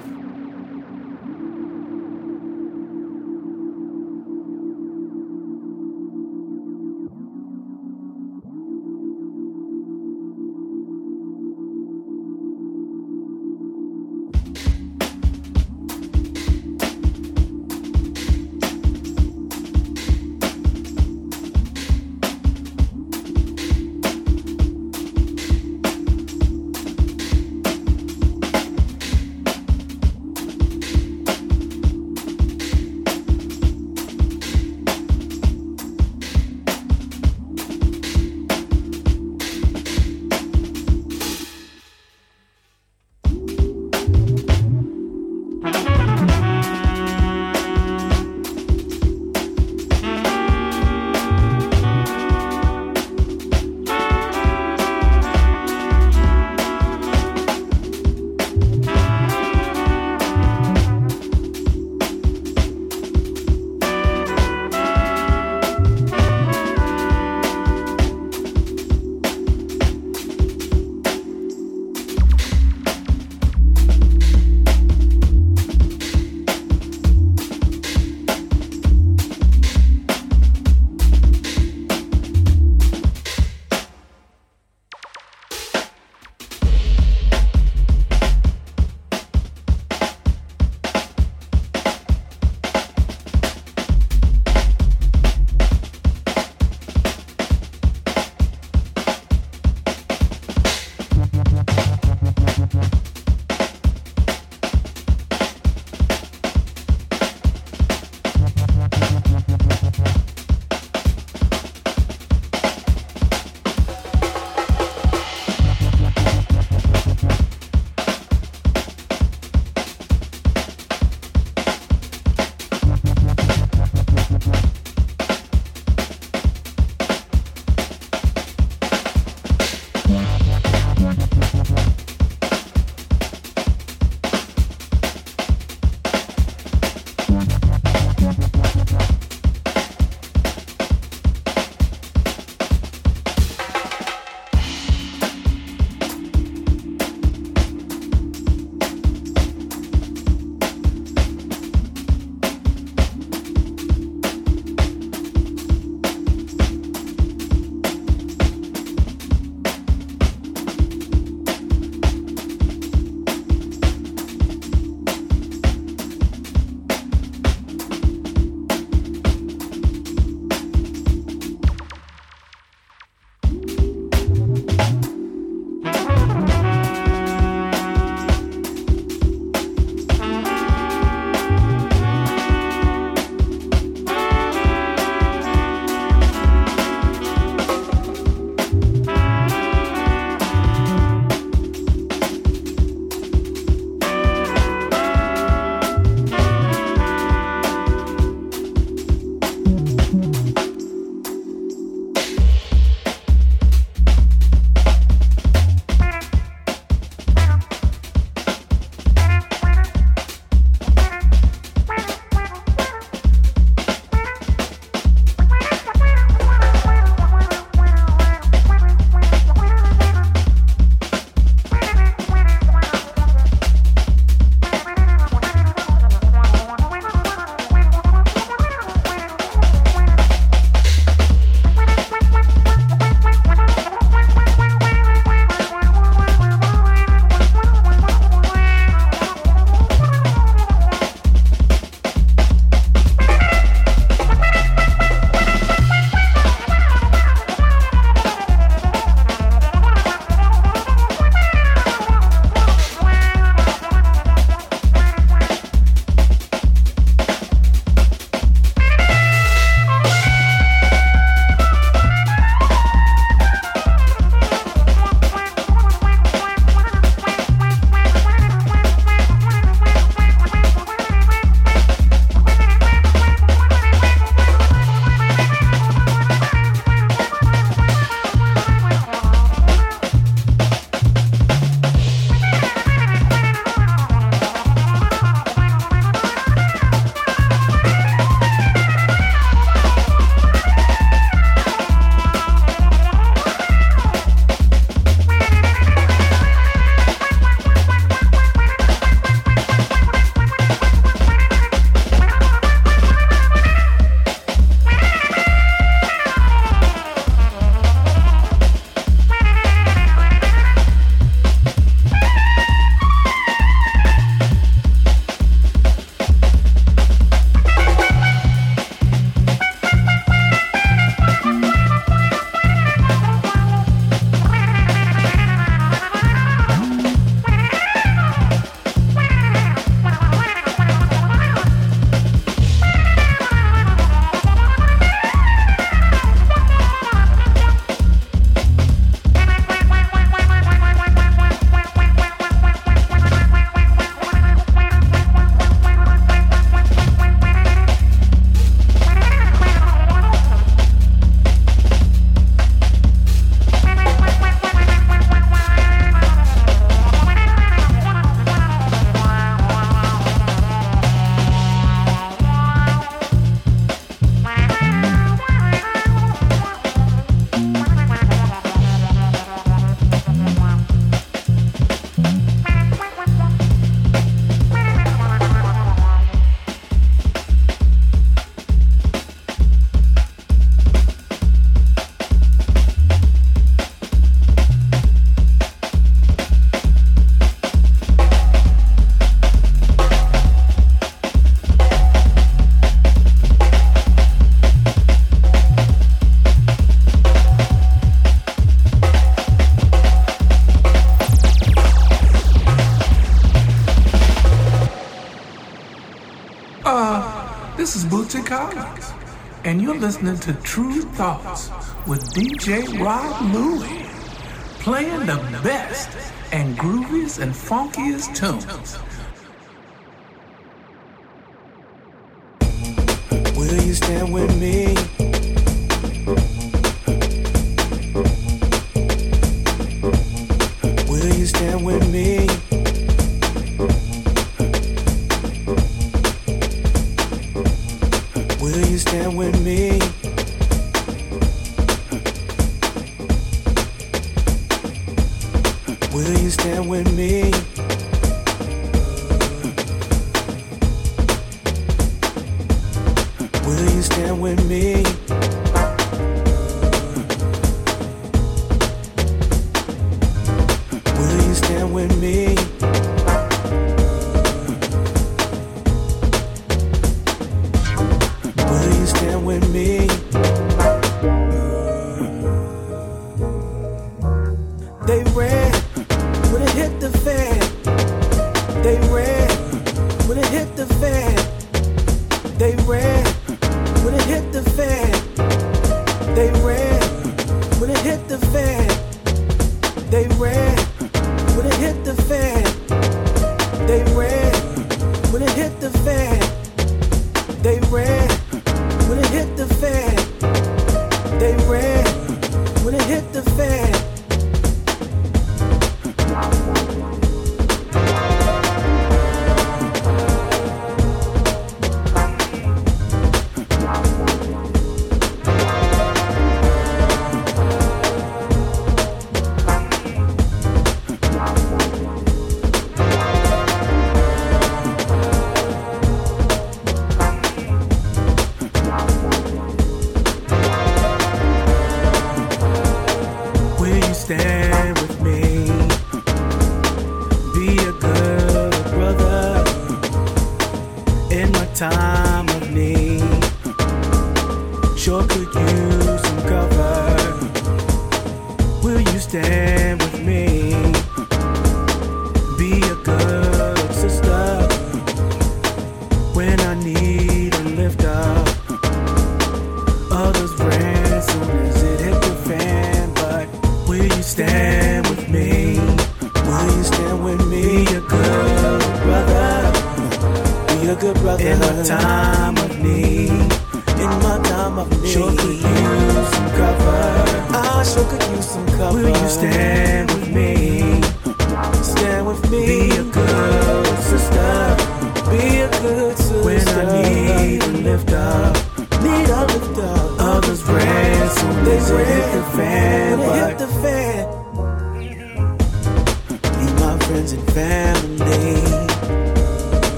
[SPEAKER 34] And you're listening to Tru Thoughts with DJ Rob Luis, playing the best and grooviest and funkiest tunes.
[SPEAKER 28] Will you stand with me?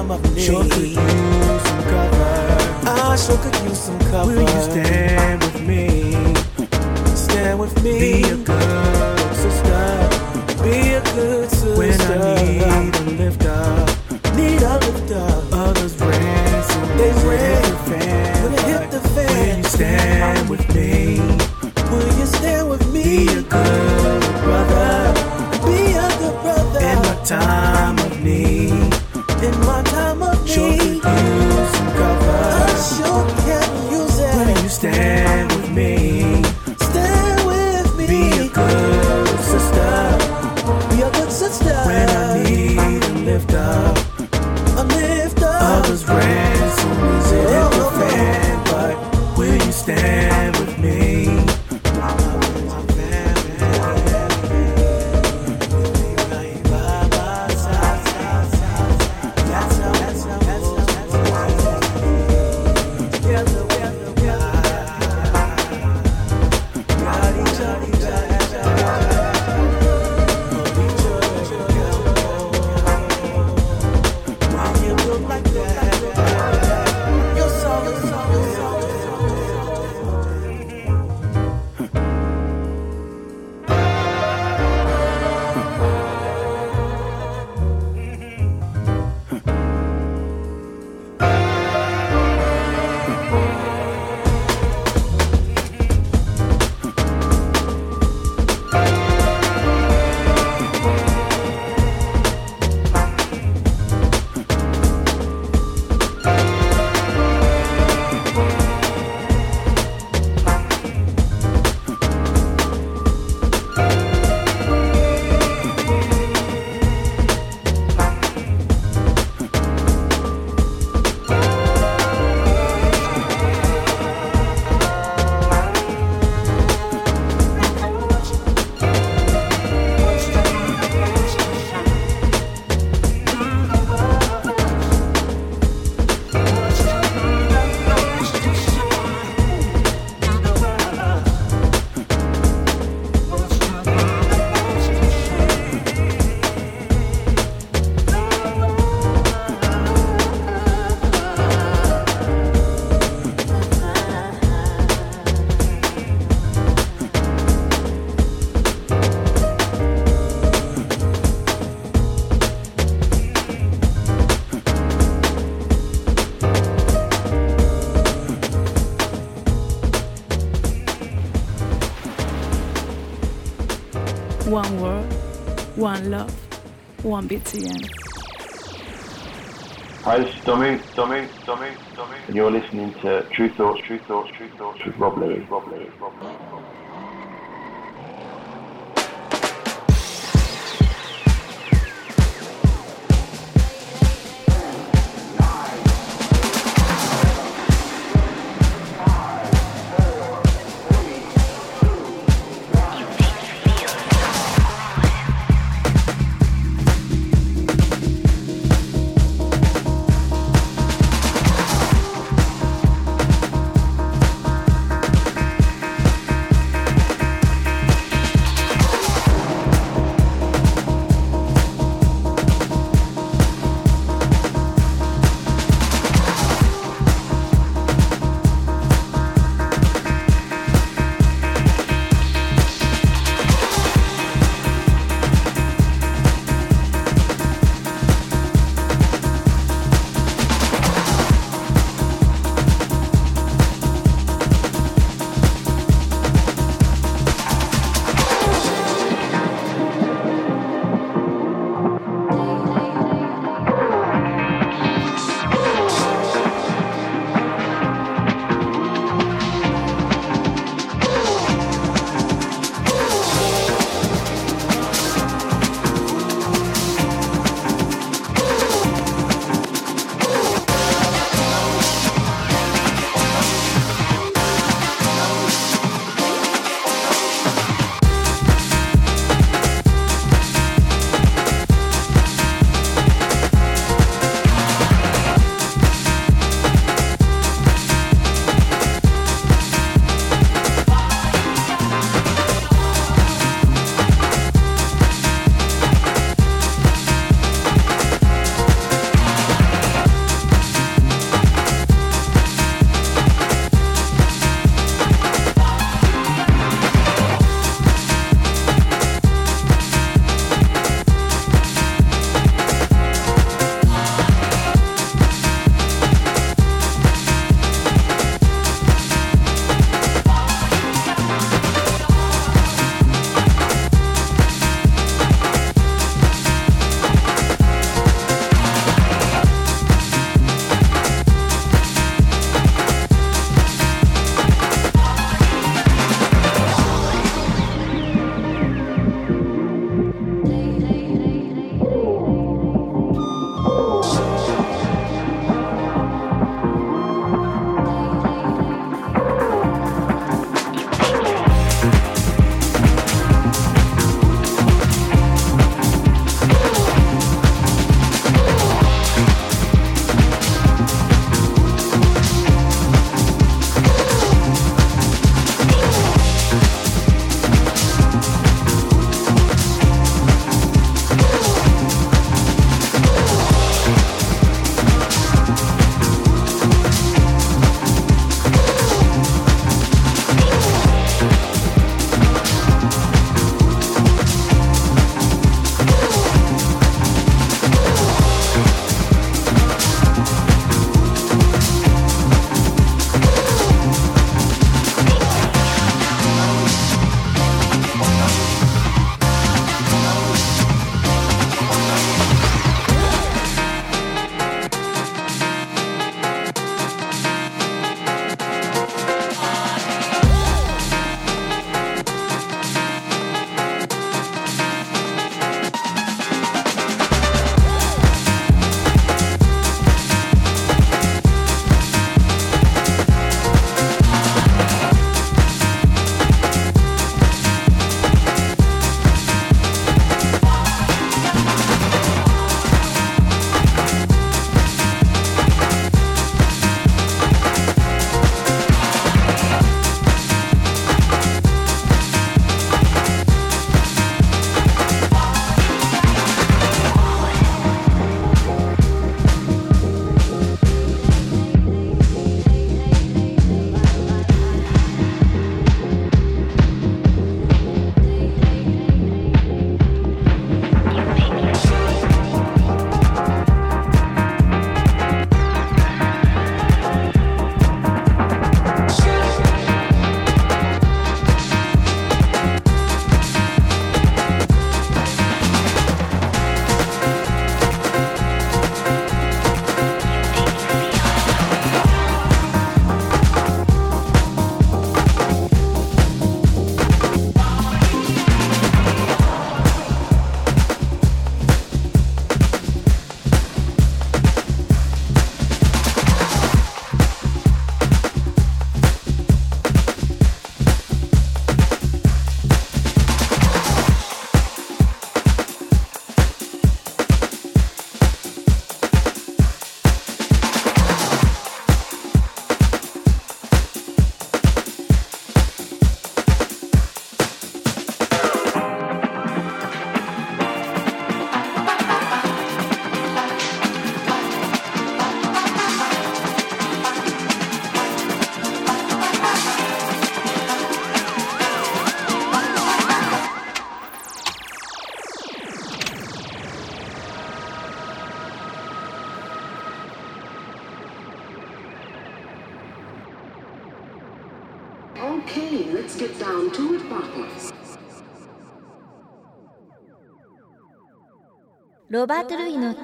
[SPEAKER 28] time of need. Sure could use some cover. I sure could use some cover. Will you stand with me? Stand with me. Be a girl.
[SPEAKER 3] One love, one BTN.
[SPEAKER 35] Hi, this is Dommy, Dommy, Dommy, Dommy. And you're listening to Tru Thoughts, Tru Thoughts, Tru Thoughts with Rob Luis, Rob Luis, Rob
[SPEAKER 8] Luis.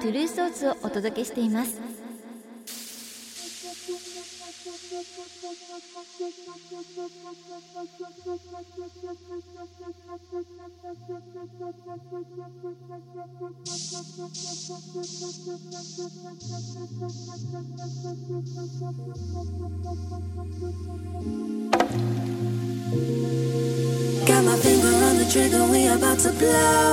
[SPEAKER 8] トゥルースーツをお届けしています「
[SPEAKER 36] Got my finger on the trigger, we about to blow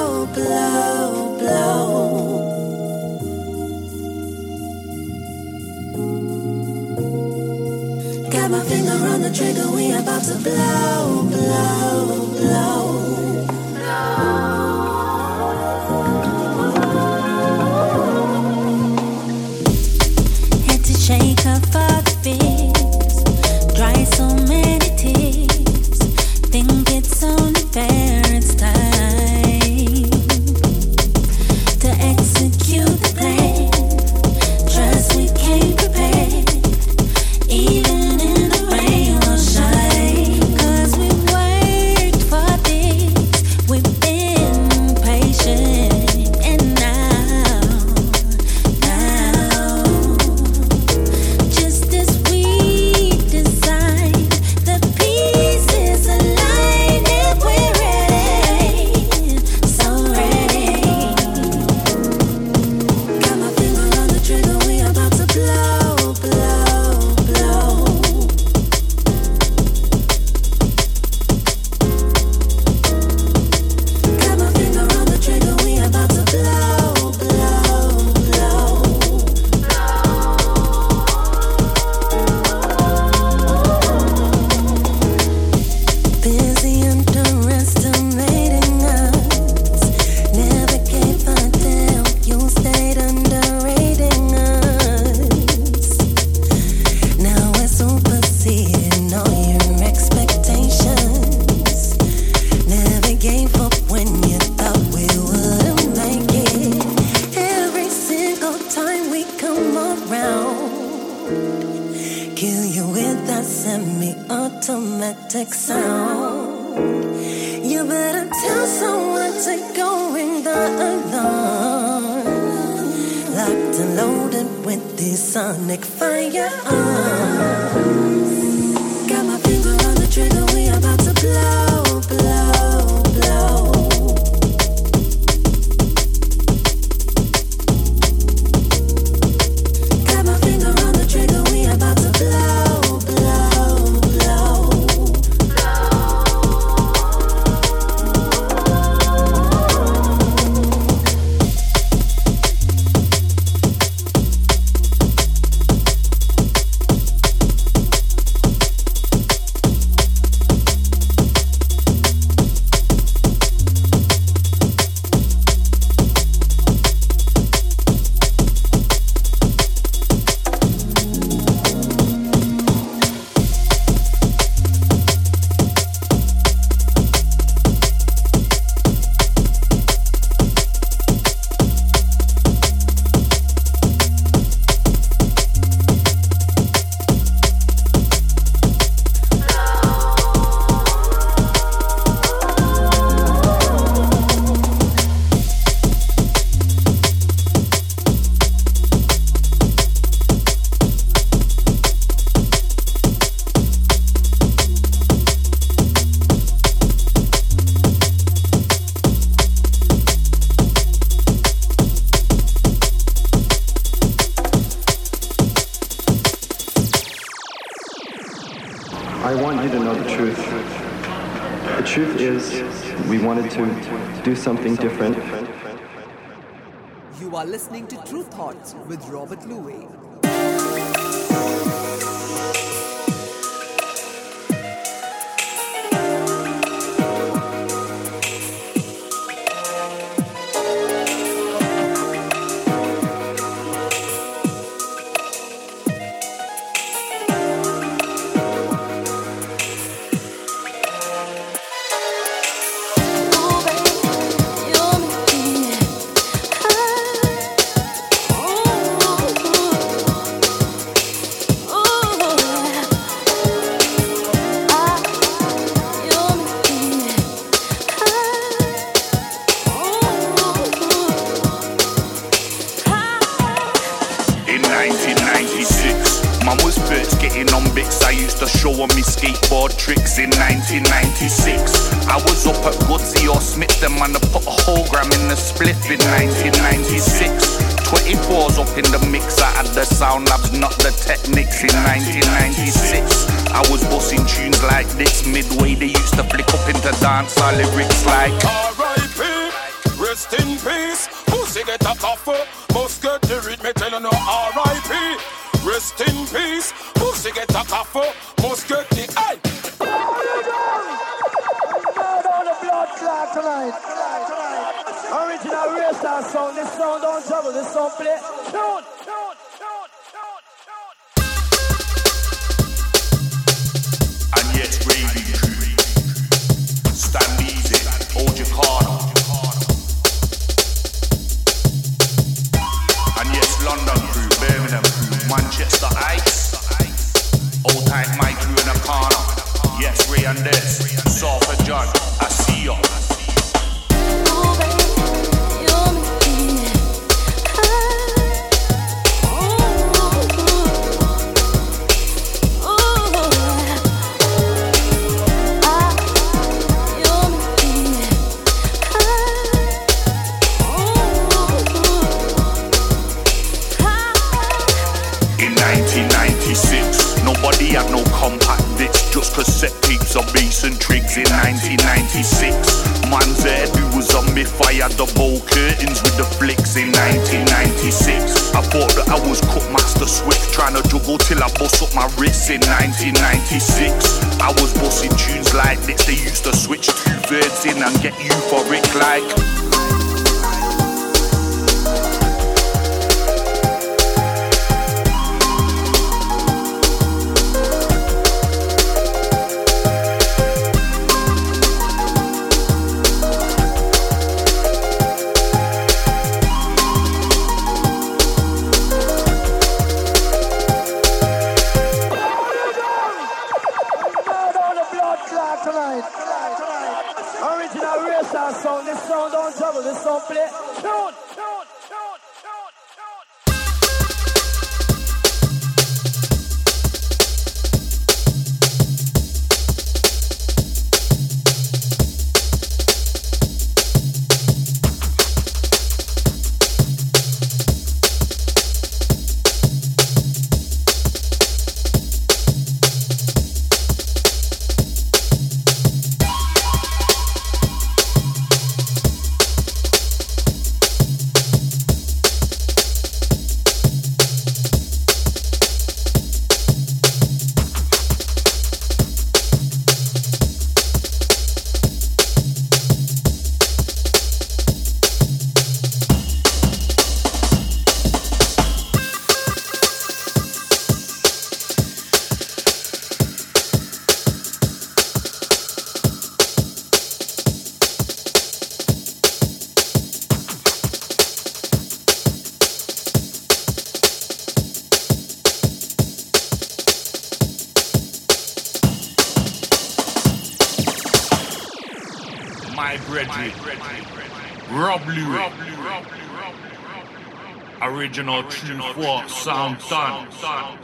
[SPEAKER 37] withdraw original True Force Sound Done.
[SPEAKER 38] That's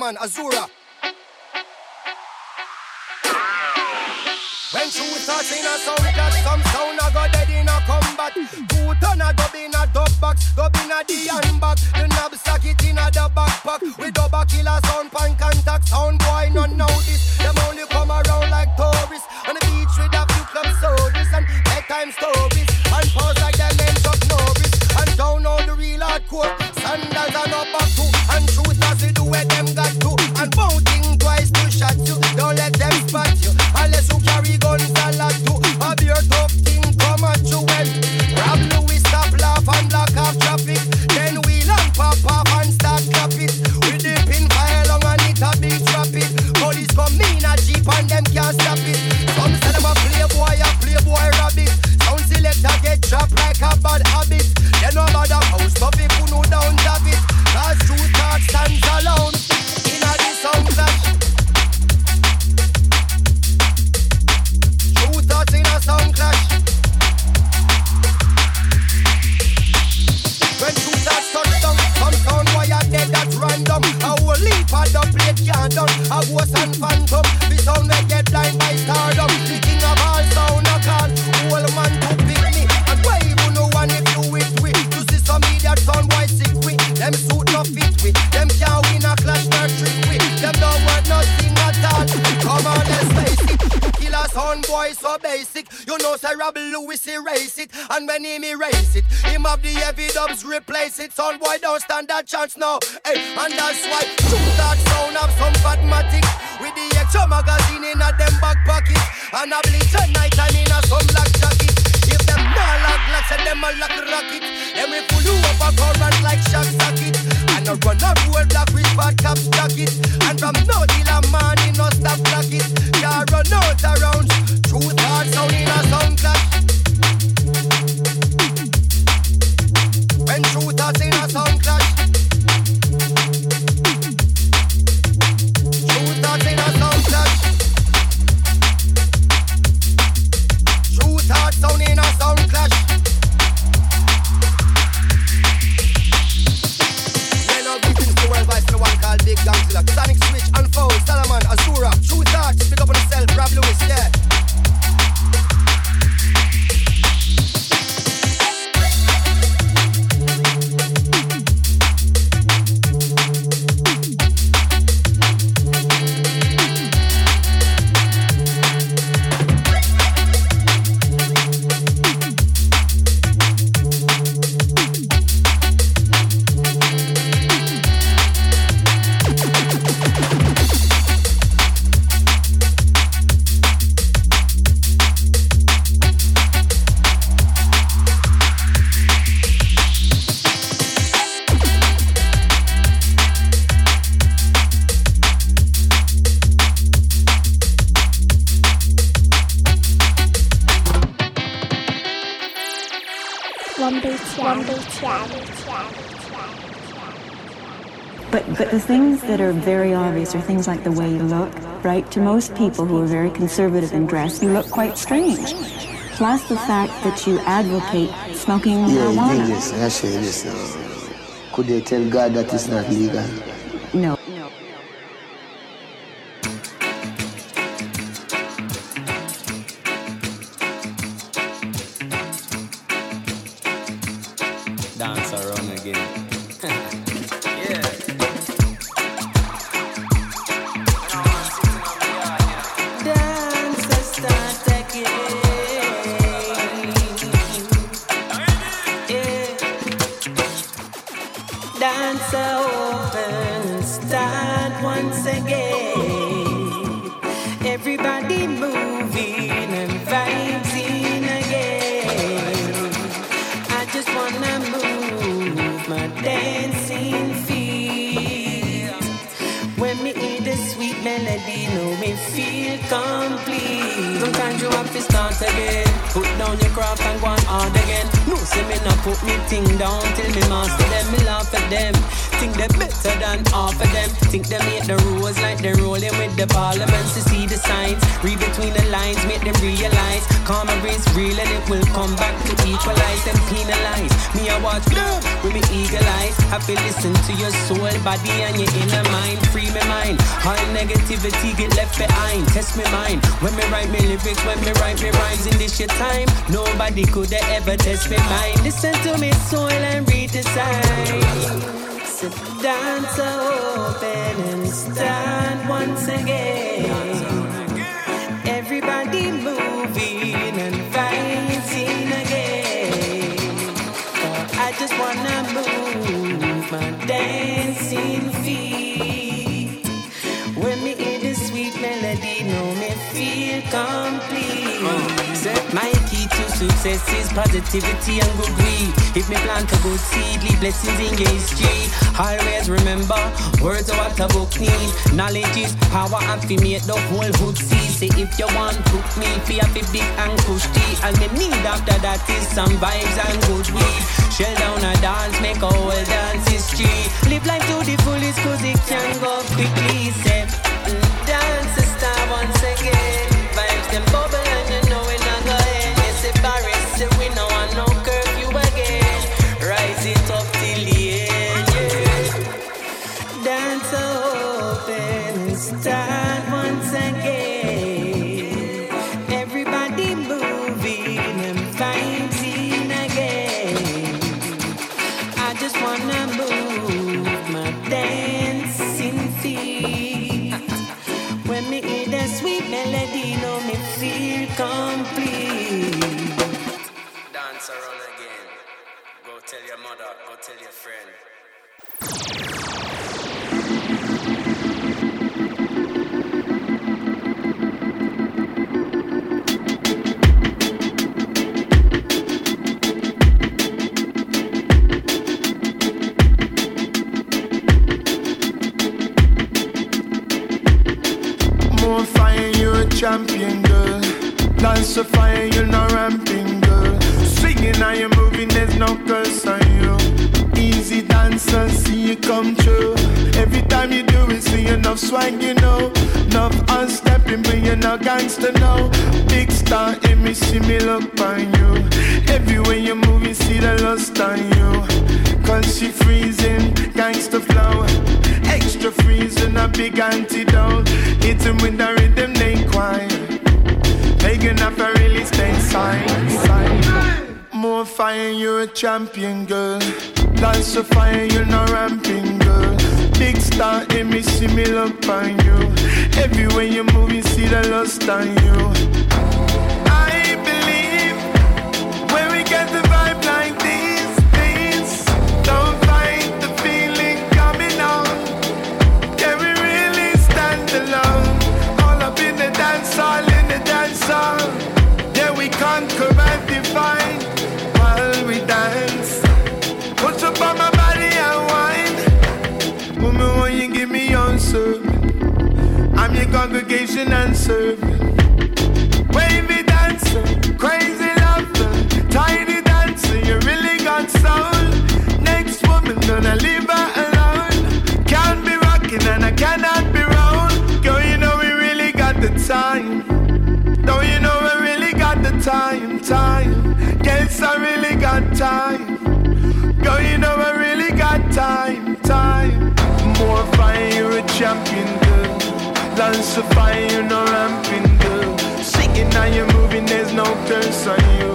[SPEAKER 22] man, Azura. When truth starts in a sound clash, some sound I go dead in a combat. That
[SPEAKER 39] are very obvious are things like the way you look, right? To most people who are very conservative in dress, you look quite strange. Plus the fact that you advocate smoking
[SPEAKER 40] Yeah,
[SPEAKER 39] marijuana.
[SPEAKER 40] I say this. uh, Could they tell God that it's not legal?
[SPEAKER 41] Fi make the whole hood see. Say if you want to cook me, fi a big and push tea. And me need after that is some vibes and good Dance around again. Go tell your mother, go tell your friend.
[SPEAKER 42] More fire, you're a champion, girl. Dance so fire, you're not girl. And you're moving, there's no curse on you. Easy dancer, see you come true. Every time you do it, see enough swag, you know. Enough unstepping, but you're not gangster, no. Big star in me, see me look on you. Everywhere you move, you see the lust on you. Cause she freezing, gangster flow. Extra freezing, a big antidote. Hit him with the rhythm, they ain't quiet. Making up a really stay silent. More fire, you're a champion, girl. Dance so fire, you're not ramping, girl. Big star in me, see me look on you. Everywhere you move, you see the lust on you. congregation and serving. Wavy dancer, crazy lover, tiny dancer, you really got soul. Next woman, gonna leave her alone. Can't be rocking and I cannot be round. Girl, you know we really got the time. Don't you know we really got the time, time. guess I really got time. Girl, you know I really got time, time. More fire, a champion girl. Lance of fire, you're no ramping, girl. Singing and you're moving, there's no curse on you.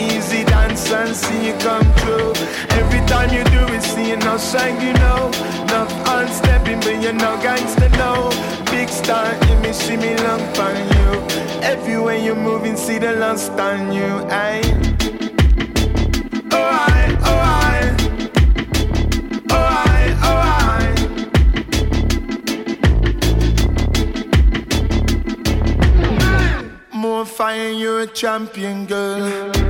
[SPEAKER 42] Easy dance and see you come true. Every time you do it, see you no sang, you know. Enough on stepping, but you're no gangster, no. Big star in me, see me long on you. Everywhere you're moving, see the lust on you, aye. You're a champion, girl.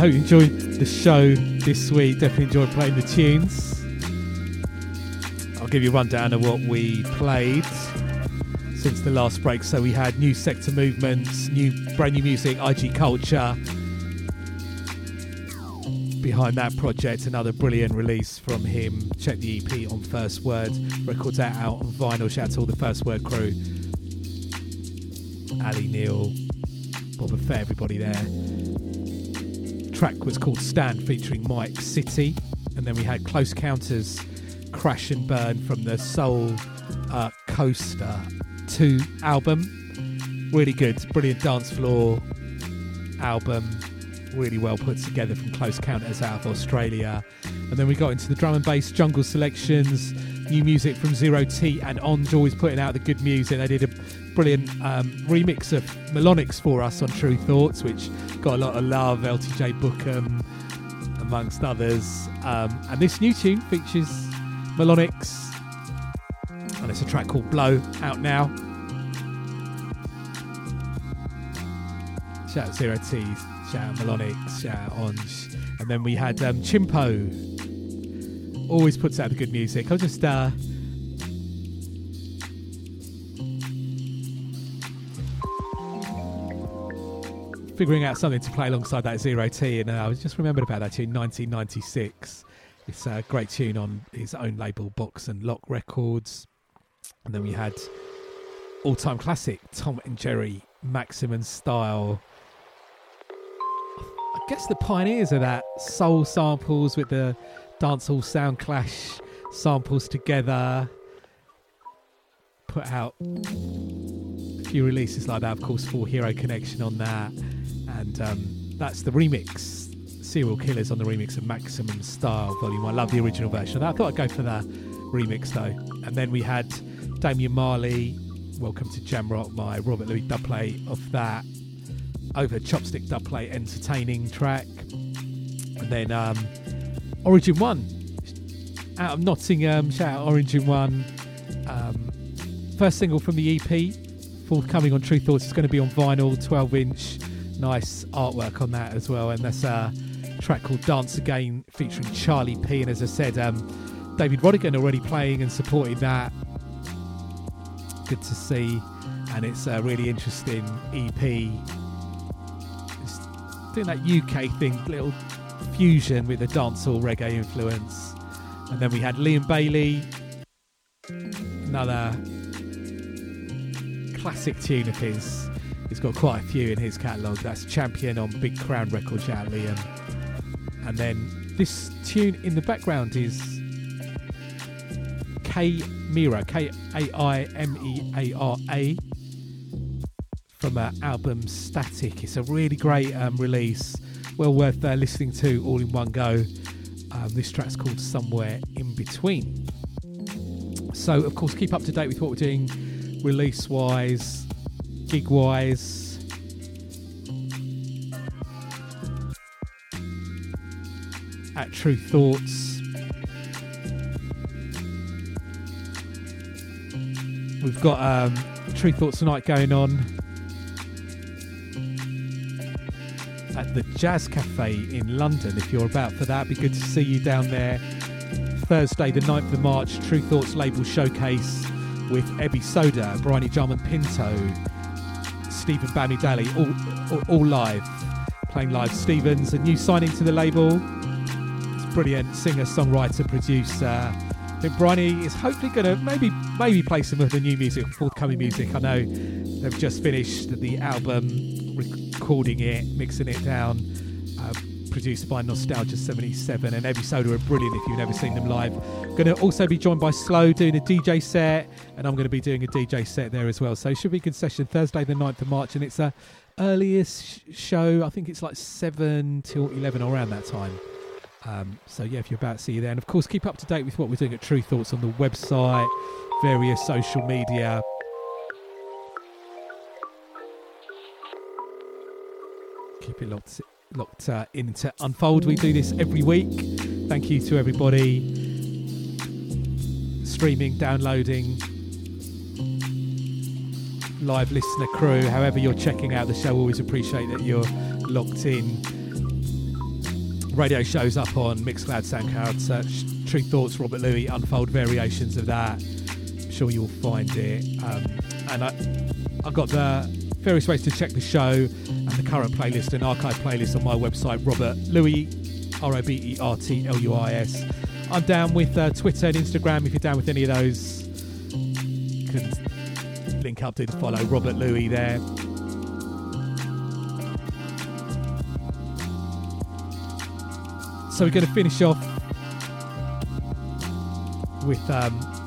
[SPEAKER 7] Hope you enjoyed the show this week. Definitely enjoyed playing the tunes. I'll give you a rundown of what we played since the last break. So we had new sector movements, new brand new music, IG Culture. Behind that project, another brilliant release from him. Check the EP on First Word. Records out, out on vinyl. Shout out to all the First Word crew. Ali Neal, Boba Fett, everybody there track was called Stand featuring Mike City. And then we had Close Counters Crash and Burn from the Soul uh, Coaster 2 album. Really good, brilliant dance floor album. Really well put together from Close Counters out of Australia. And then we got into the drum and bass jungle selections, new music from Zero T and Onj, always putting out the good music. They did a brilliant um, remix of Melonics for us on Tru Thoughts, which got a lot of love. LTJ Bukem, amongst others. Um, and this new tune features Melonics, and it's a track called Blow, out now. Shout out Zero T, shout out Melonics, shout out Onj. And then we had um, Chimpo, always puts out the good music. I'll just uh, figuring out something to play alongside that Zero T, and uh, I was just remembered about that tune, 1996. It's a great tune on his own label, Box and Lock Records. And then we had all-time classic Tom and Jerry, Maximum Style. I guess the pioneers of that soul samples with the dancehall sound clash samples together. Put out a few releases like that, of course, 4hero Connection on that and um, that's the remix. Serial Killers on the remix of Maximum Style Volume I love the original version of that. I thought I'd go for the remix though. And then we had Damian Marley, Welcome to Jamrock, my Robert Luis dubplate of that. Over Chopstick dubplate, entertaining track. And then um, Origin 1, out of Nottingham, shout out Origin 1. Um, first single from the EP, forthcoming on Tru Thoughts. It's going to be on vinyl, 12 inch nice artwork on that as well. And that's a track called Dance Again featuring Charlie P. And as I said, um, David Rodigan already playing and supporting that. Good to see. And it's a really interesting EP. It's doing that UK thing, little fusion with a dancehall reggae influence. And then we had Liam Bailey, another classic tune of his He's got quite a few in his catalogue. That's Champion on Big Crown Records, shout Liam. And then this tune in the background is K Mira, K A I M E A R A, from our album Static. It's a really great um, release, well worth uh, listening to all in one go. Um, this track's called Somewhere in Between. So, of course, keep up to date with what we're doing release wise gig wise. At Tru Thoughts. We've got um, Tru Thoughts tonight going on at the Jazz Cafe in London. If you're about for that, be good to see you down there. Thursday, the 9th of March, Tru Thoughts label showcase with Ebi Soda, Bryony Jarman Pinto, Stephen Bamidele, all, all, all live, playing live. Stevens, a new signing to the label. It's brilliant singer, songwriter, producer. I think Bryony is hopefully going to maybe maybe play some of the new music, forthcoming music. I know they've just finished the album, recording it, mixing it down. Uh, produced by Nostalgia 77 and Ebi Soda are brilliant if you've never seen them live. Going to also be joined by Slow doing a DJ set, and I'm going to be doing a DJ set there as well. So should be session Thursday, the 9th of March, and it's a earliest show. I think it's like 7 till 11 or around that time. Um, so yeah, if you're about to see you there, and of course keep up to date with what we're doing at Tru Thoughts on the website, various social media. It locked locked uh, into Unfold. We do this every week. Thank you to everybody streaming, downloading, live listener crew, however you're checking out the show. Always appreciate that you're locked in. Radio shows up on Mixcloud, SoundCloud, search Tru Thoughts, Robert Luis, Unfold variations of that. I'm sure you'll find it. Um, and I, I've got the various ways to check the show and the current playlist and archive playlist on my website, Robert Luis, R O B E R T L U I S. I'm down with uh, Twitter and Instagram. If you're down with any of those, you can link up, to follow, Robert Luis there. So we're going to finish off with um,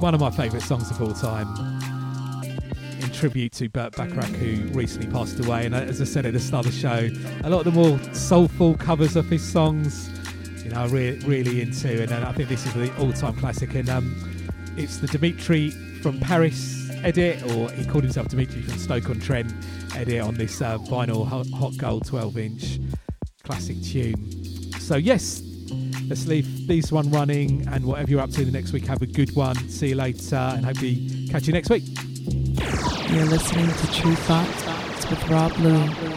[SPEAKER 7] one of my favourite songs of all time in tribute to Burt Bacharach, who recently passed away. And as I said at the start of the show, a lot of the more soulful covers of his songs, you know, re- really into. And I think this is the all-time classic. And um, it's the Dimitri from Paris edit, or he called himself Dimitri from Stoke-on-Trent edit on this uh, vinyl hot, gold 12-inch classic tune. So yes, let's leave this one running and whatever you're up to the next week, have a good one. See you later and hopefully catch you next week.
[SPEAKER 27] You're listening to Tru Thoughts with Rob Luis.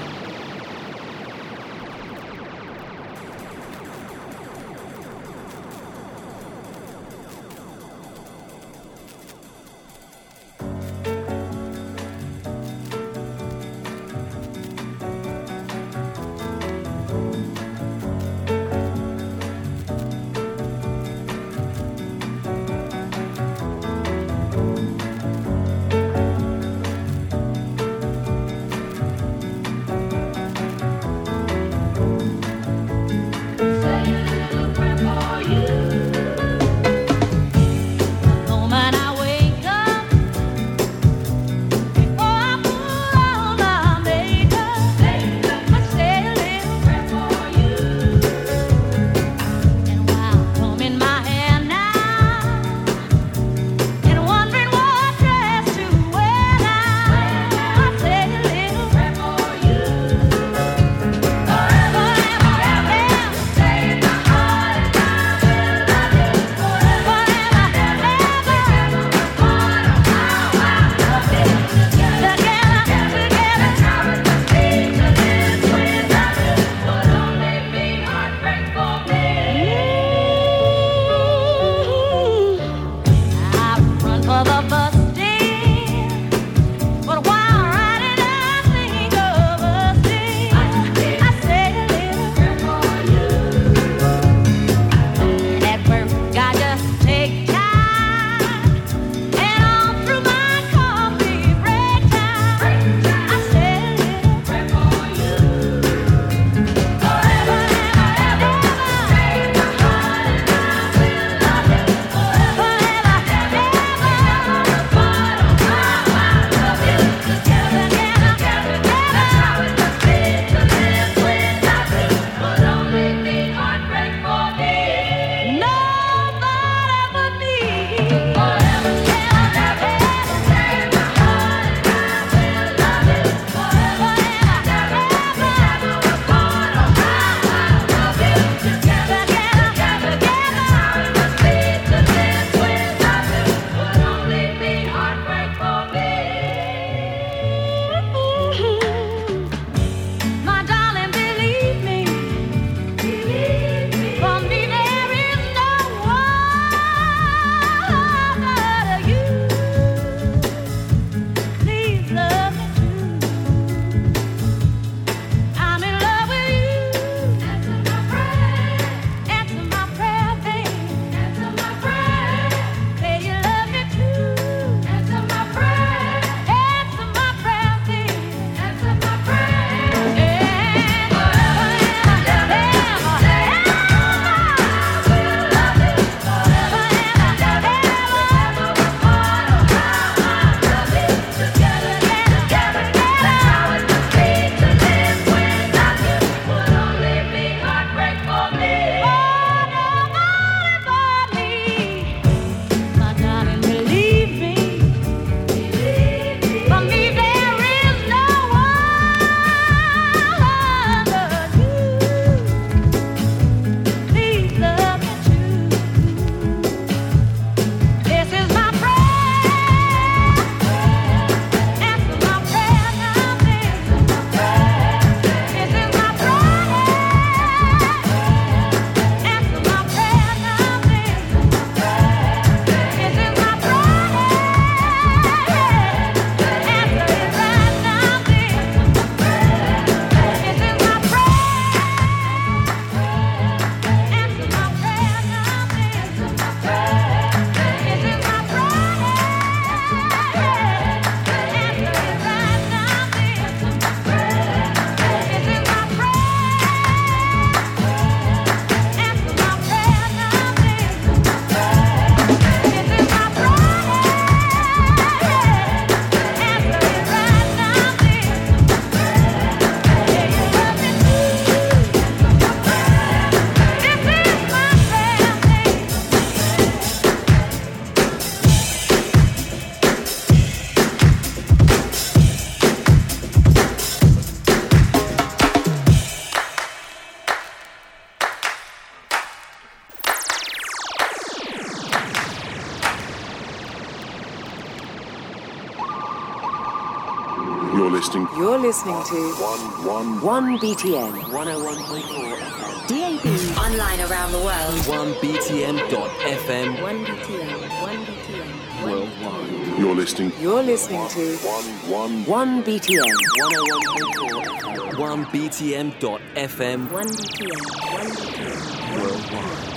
[SPEAKER 43] Listening.
[SPEAKER 6] You're listening to
[SPEAKER 43] One, one,
[SPEAKER 6] One BTN.
[SPEAKER 10] 101.4
[SPEAKER 6] DAB.
[SPEAKER 8] Online around the world.
[SPEAKER 10] 1btn.fm
[SPEAKER 8] 1BTN. 1BTN.
[SPEAKER 10] worldwide.
[SPEAKER 43] You're listening.
[SPEAKER 6] You're listening to
[SPEAKER 43] One, one,
[SPEAKER 6] One BTN.
[SPEAKER 10] 101.4 1btn.fm
[SPEAKER 8] 1BTN. 1BTN.
[SPEAKER 10] worldwide.